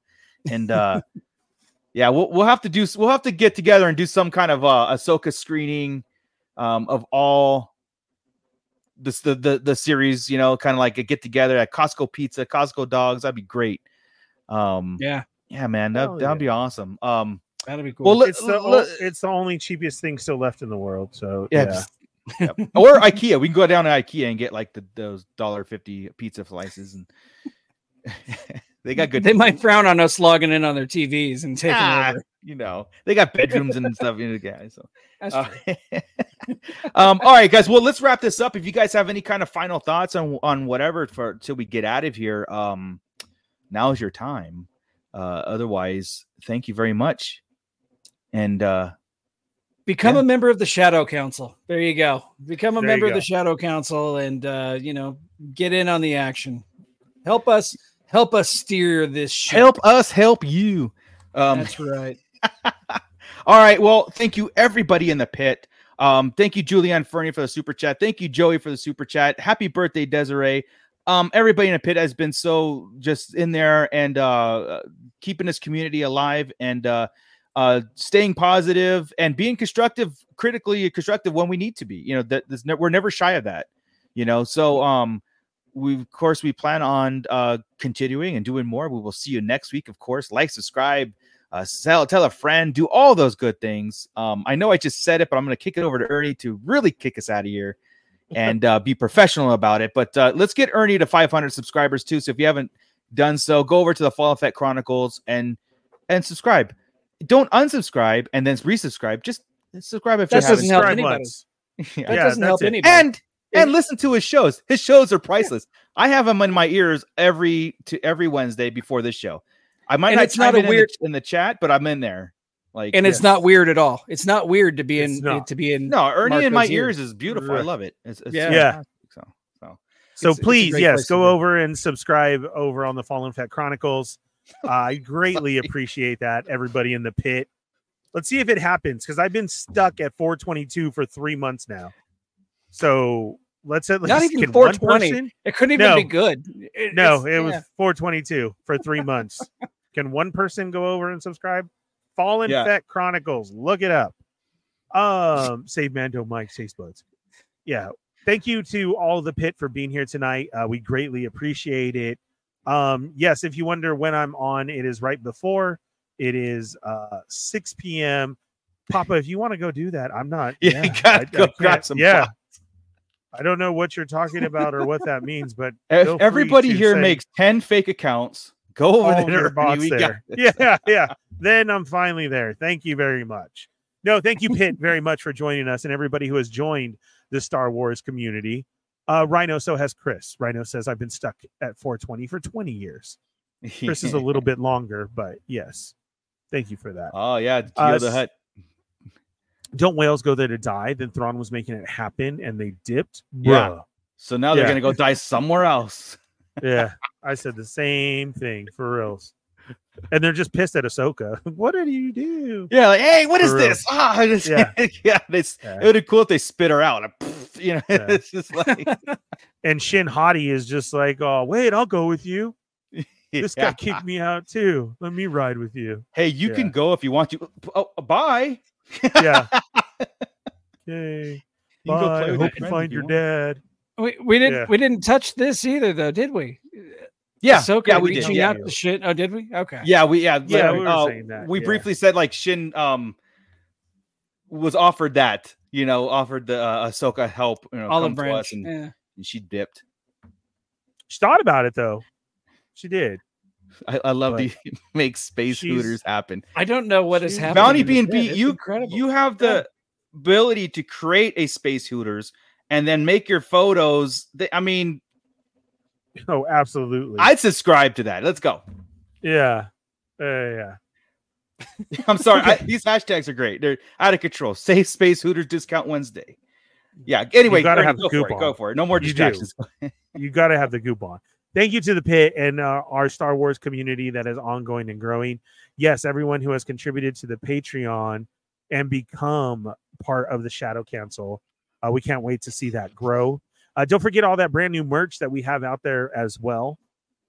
and uh yeah, we'll we'll have to do we'll have to get together and do some kind of uh Ahsoka screening um of all this the the the series, you know, kind of like a get together at Costco Pizza, Costco Dogs. That'd be great. Um, yeah, Yeah, man, that Hell that'd yeah. be awesome. Um, that'd be cool. well, let, It's the o- let- it's the only cheapest thing still left in the world. So yeah, yeah. just- yep. or IKEA. We can go down to IKEA and get like the those dollar fifty pizza slices, and they got good. they might frown on us logging in on their TVs and taking Ah, over. you know, they got bedrooms and stuff. You know, guys. So. That's Uh, true. um, all right, guys. Well, let's wrap this up. If you guys have any kind of final thoughts on on whatever for till we get out of here, um, now is your time. Uh, otherwise, thank you very much. And uh, Become Yeah. a member of the Shadow Council. There you go. Become a There member of the Shadow Council and uh, you know, get in on the action. Help us help us steer this ship. help us help you. Um, That's right. all right. Well, thank you everybody in the pit. Um, thank you, Julianne Fernie, for the super chat. Thank you, Joey, for the super chat. Happy birthday, Desiree. Um, everybody in the pit has been so just in there and uh, uh, keeping this community alive and uh, uh, staying positive and being constructive, critically constructive when we need to be. You know that ne- we're never shy of that. You know, so um, we of course we plan on uh continuing and doing more. We will see you next week, of course. Like, subscribe, uh, sell, tell a friend, do all those good things. Um, I know I just said it, but I'm going to kick it over to Ernie to really kick us out of here and uh, be professional about it. But uh, let's get Ernie to 500 subscribers too. So if you haven't done so, go over to the Fallen Fett Chronicles and and subscribe. Don't unsubscribe and then resubscribe. Just subscribe if That you doesn't haven't. help anybody. Yeah. That Yeah, doesn't help it. anybody. and and listen to his shows. His shows are priceless. I have them in my ears every to every Wednesday before this show. I might And not it's not a in in the- weird- in the, chat, but I'm in there. Like and it's not weird at all. It's not weird to be It's in not. to be in. no Ernie in my ears ears. is beautiful. I love it. It's, it's Yeah. Yeah. So so So It's- it's please, great yes, go over and subscribe over on the Fallen Fett Chronicles. I greatly appreciate that, everybody in the pit. Let's see if it happens because I've been stuck at 422 for three months now. So let's at least Not even can one 420. person- It couldn't even No. be good. It- No, it was yeah. 422 for three months. Can one person go over and subscribe? Fallen Yeah. Fett Chronicles. Look it up. Um, save Mando Mike Chase Buds. Yeah. Thank you to all the pit for being here tonight. Uh, we greatly appreciate it. Um, yes, if you wonder when I'm on, it is right before. It is uh 6 p.m. Papa, if you want to go do that, I'm not. Yeah, you I- gotta I go grab some Yeah. pops. I don't know what you're talking about or what that means, but If feel free everybody here say- makes 10 fake accounts. Go over all there. your bots got there. Yeah, yeah. Then I'm finally there. Thank you very much. No, thank you, Pitt, very much for joining us and everybody who has joined the Star Wars community. Uh, Rhino, so has Chris. Rhino says, I've been stuck at 420 for 20 years. Chris is a little bit longer, but yes. Thank you for that. Oh yeah, Geo Uh, the Hut. Don't whales go there to die? Then Thrawn was making it happen and they dipped. Yeah. So now they're gonna go die somewhere else. Yeah. I said the same thing for reals. And they're just pissed at Ahsoka. What did you do? Yeah, like hey, what is For real. this? Ah, this, Yeah. yeah, yeah. This Yeah. it would be cool if they spit her out. You know, Yeah. it's just like And Shin Hati is just like, oh, wait, I'll go with you. This yeah. guy kicked me out too. Let me ride with you. Hey, you Yeah. can go if you want to. Oh, bye. Yeah. okay. You can go Bye. play I hope you find if your want. dad. We, we didn't Yeah. we didn't touch this either though, did we? Yeah, Ahsoka yeah, we did. Yeah, out the shit. Oh, did we? Okay. yeah, we yeah Yeah, we were uh, saying that, We yeah. briefly said like Shin um was offered that you know offered the uh, Ahsoka help you know Olive come to us branch. and, Yeah. and she dipped. She thought about it though. She did. I, I love But the make space she's- hooters happen. I don't know what is She's- happening. Bounty in this B and. B, you incredible. you have the ability to create a space hooters and then make your photos. They, I mean, Oh, absolutely. I'd subscribe to that. Let's go. yeah. Uh, yeah. I'm sorry. I, these hashtags are great. They're out of control. Safe space hooters discount Wednesday. Yeah. Anyway, gotta have go the for it. coupon. Go for it. No more You distractions. you got to have the goop on. Thank you to the pit and uh, our Star Wars community that is ongoing and growing. Yes, everyone who has contributed to the Patreon and become part of the Shadow Council. Uh, we can't wait to see that grow. Uh, don't forget all that brand new merch that we have out there as well.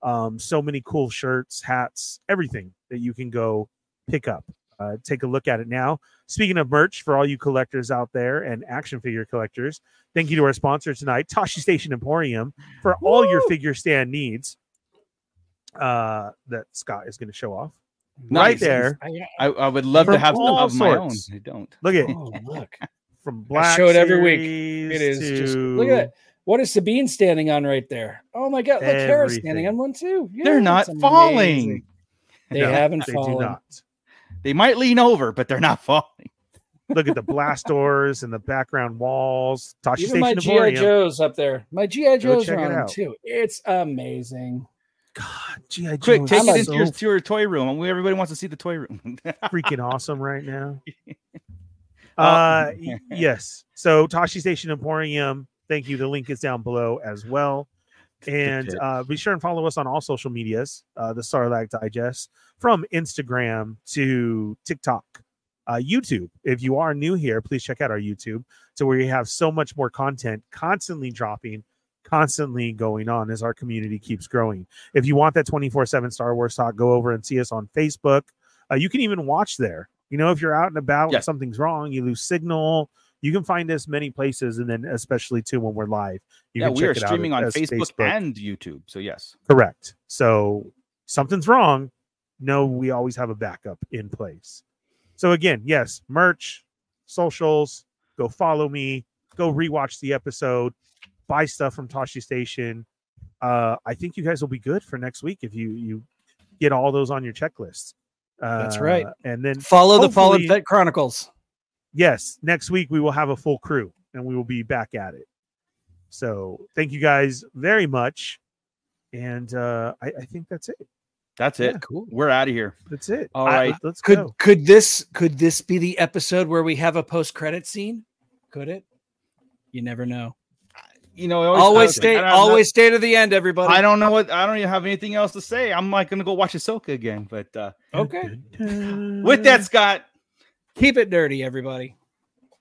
Um, so many cool shirts, hats, everything that you can go pick up. Uh, take a look at it now. Speaking of merch, for all you collectors out there and action figure collectors, thank you to our sponsor tonight, Tosche Station Emporium, for all your figure stand needs. Uh, that Scott is going to show off right there. I, I, I would love to have some all of my own. sorts. I don't. Look at oh, look. from Black. show it every week. Series It is just look at that. What is Sabine standing on right there? Oh my god, look, Kara's standing on one too. Yeah, They're not falling. They No, haven't They fallen. do not. They might lean over, but they're not falling. Look at the blast doors and the background walls. Tosche Even my Station GI Joes up there. My GI Joes check are it on them too. It's amazing. God, GI Joes. Quick, Joe take is it into so your, to your toy room. Everybody wants to see the toy room. freaking awesome right now. Oh. Uh, yes. So Tosche Station Emporium. Thank you. The link is down below as well. And uh, be sure and follow us on all social medias. Uh, the Sarlacc Digest from Instagram to TikTok, uh, YouTube. If you are new here, please check out our YouTube. So where you have so much more content constantly dropping, constantly going on as our community keeps growing. If you want that 24 7 Star Wars talk, go over and see us on Facebook. Uh, you can even watch there. You know, if you're out and about and something's wrong, you lose signal. You can find us many places, and then especially too when we're live. You yeah, can we check are it out streaming on as Facebook, and YouTube. So yes, Correct. So something's wrong. No, we always have a backup in place. So again, yes, merch, socials, go follow me, go rewatch the episode, buy stuff from Tosche Station. Uh, I think you guys will be good for next week if you you get all those on your checklist. Uh, That's right. And then Follow the Fallen Fett Chronicles. Yes, next week we will have a full crew and we will be back at it. So thank you guys very much. And uh, I, I think that's it. That's it. Yeah, cool. We're out of here. That's it. All right. I- let's Could go. could this could this be the episode where we have a post credit scene? Could it? You never know. You know, Always I stay don't- always stay to the end, everybody. I don't know what I don't even have anything else to say. I'm like gonna go watch Ahsoka again. But uh okay. with that, Scott, Keep it dirty, everybody.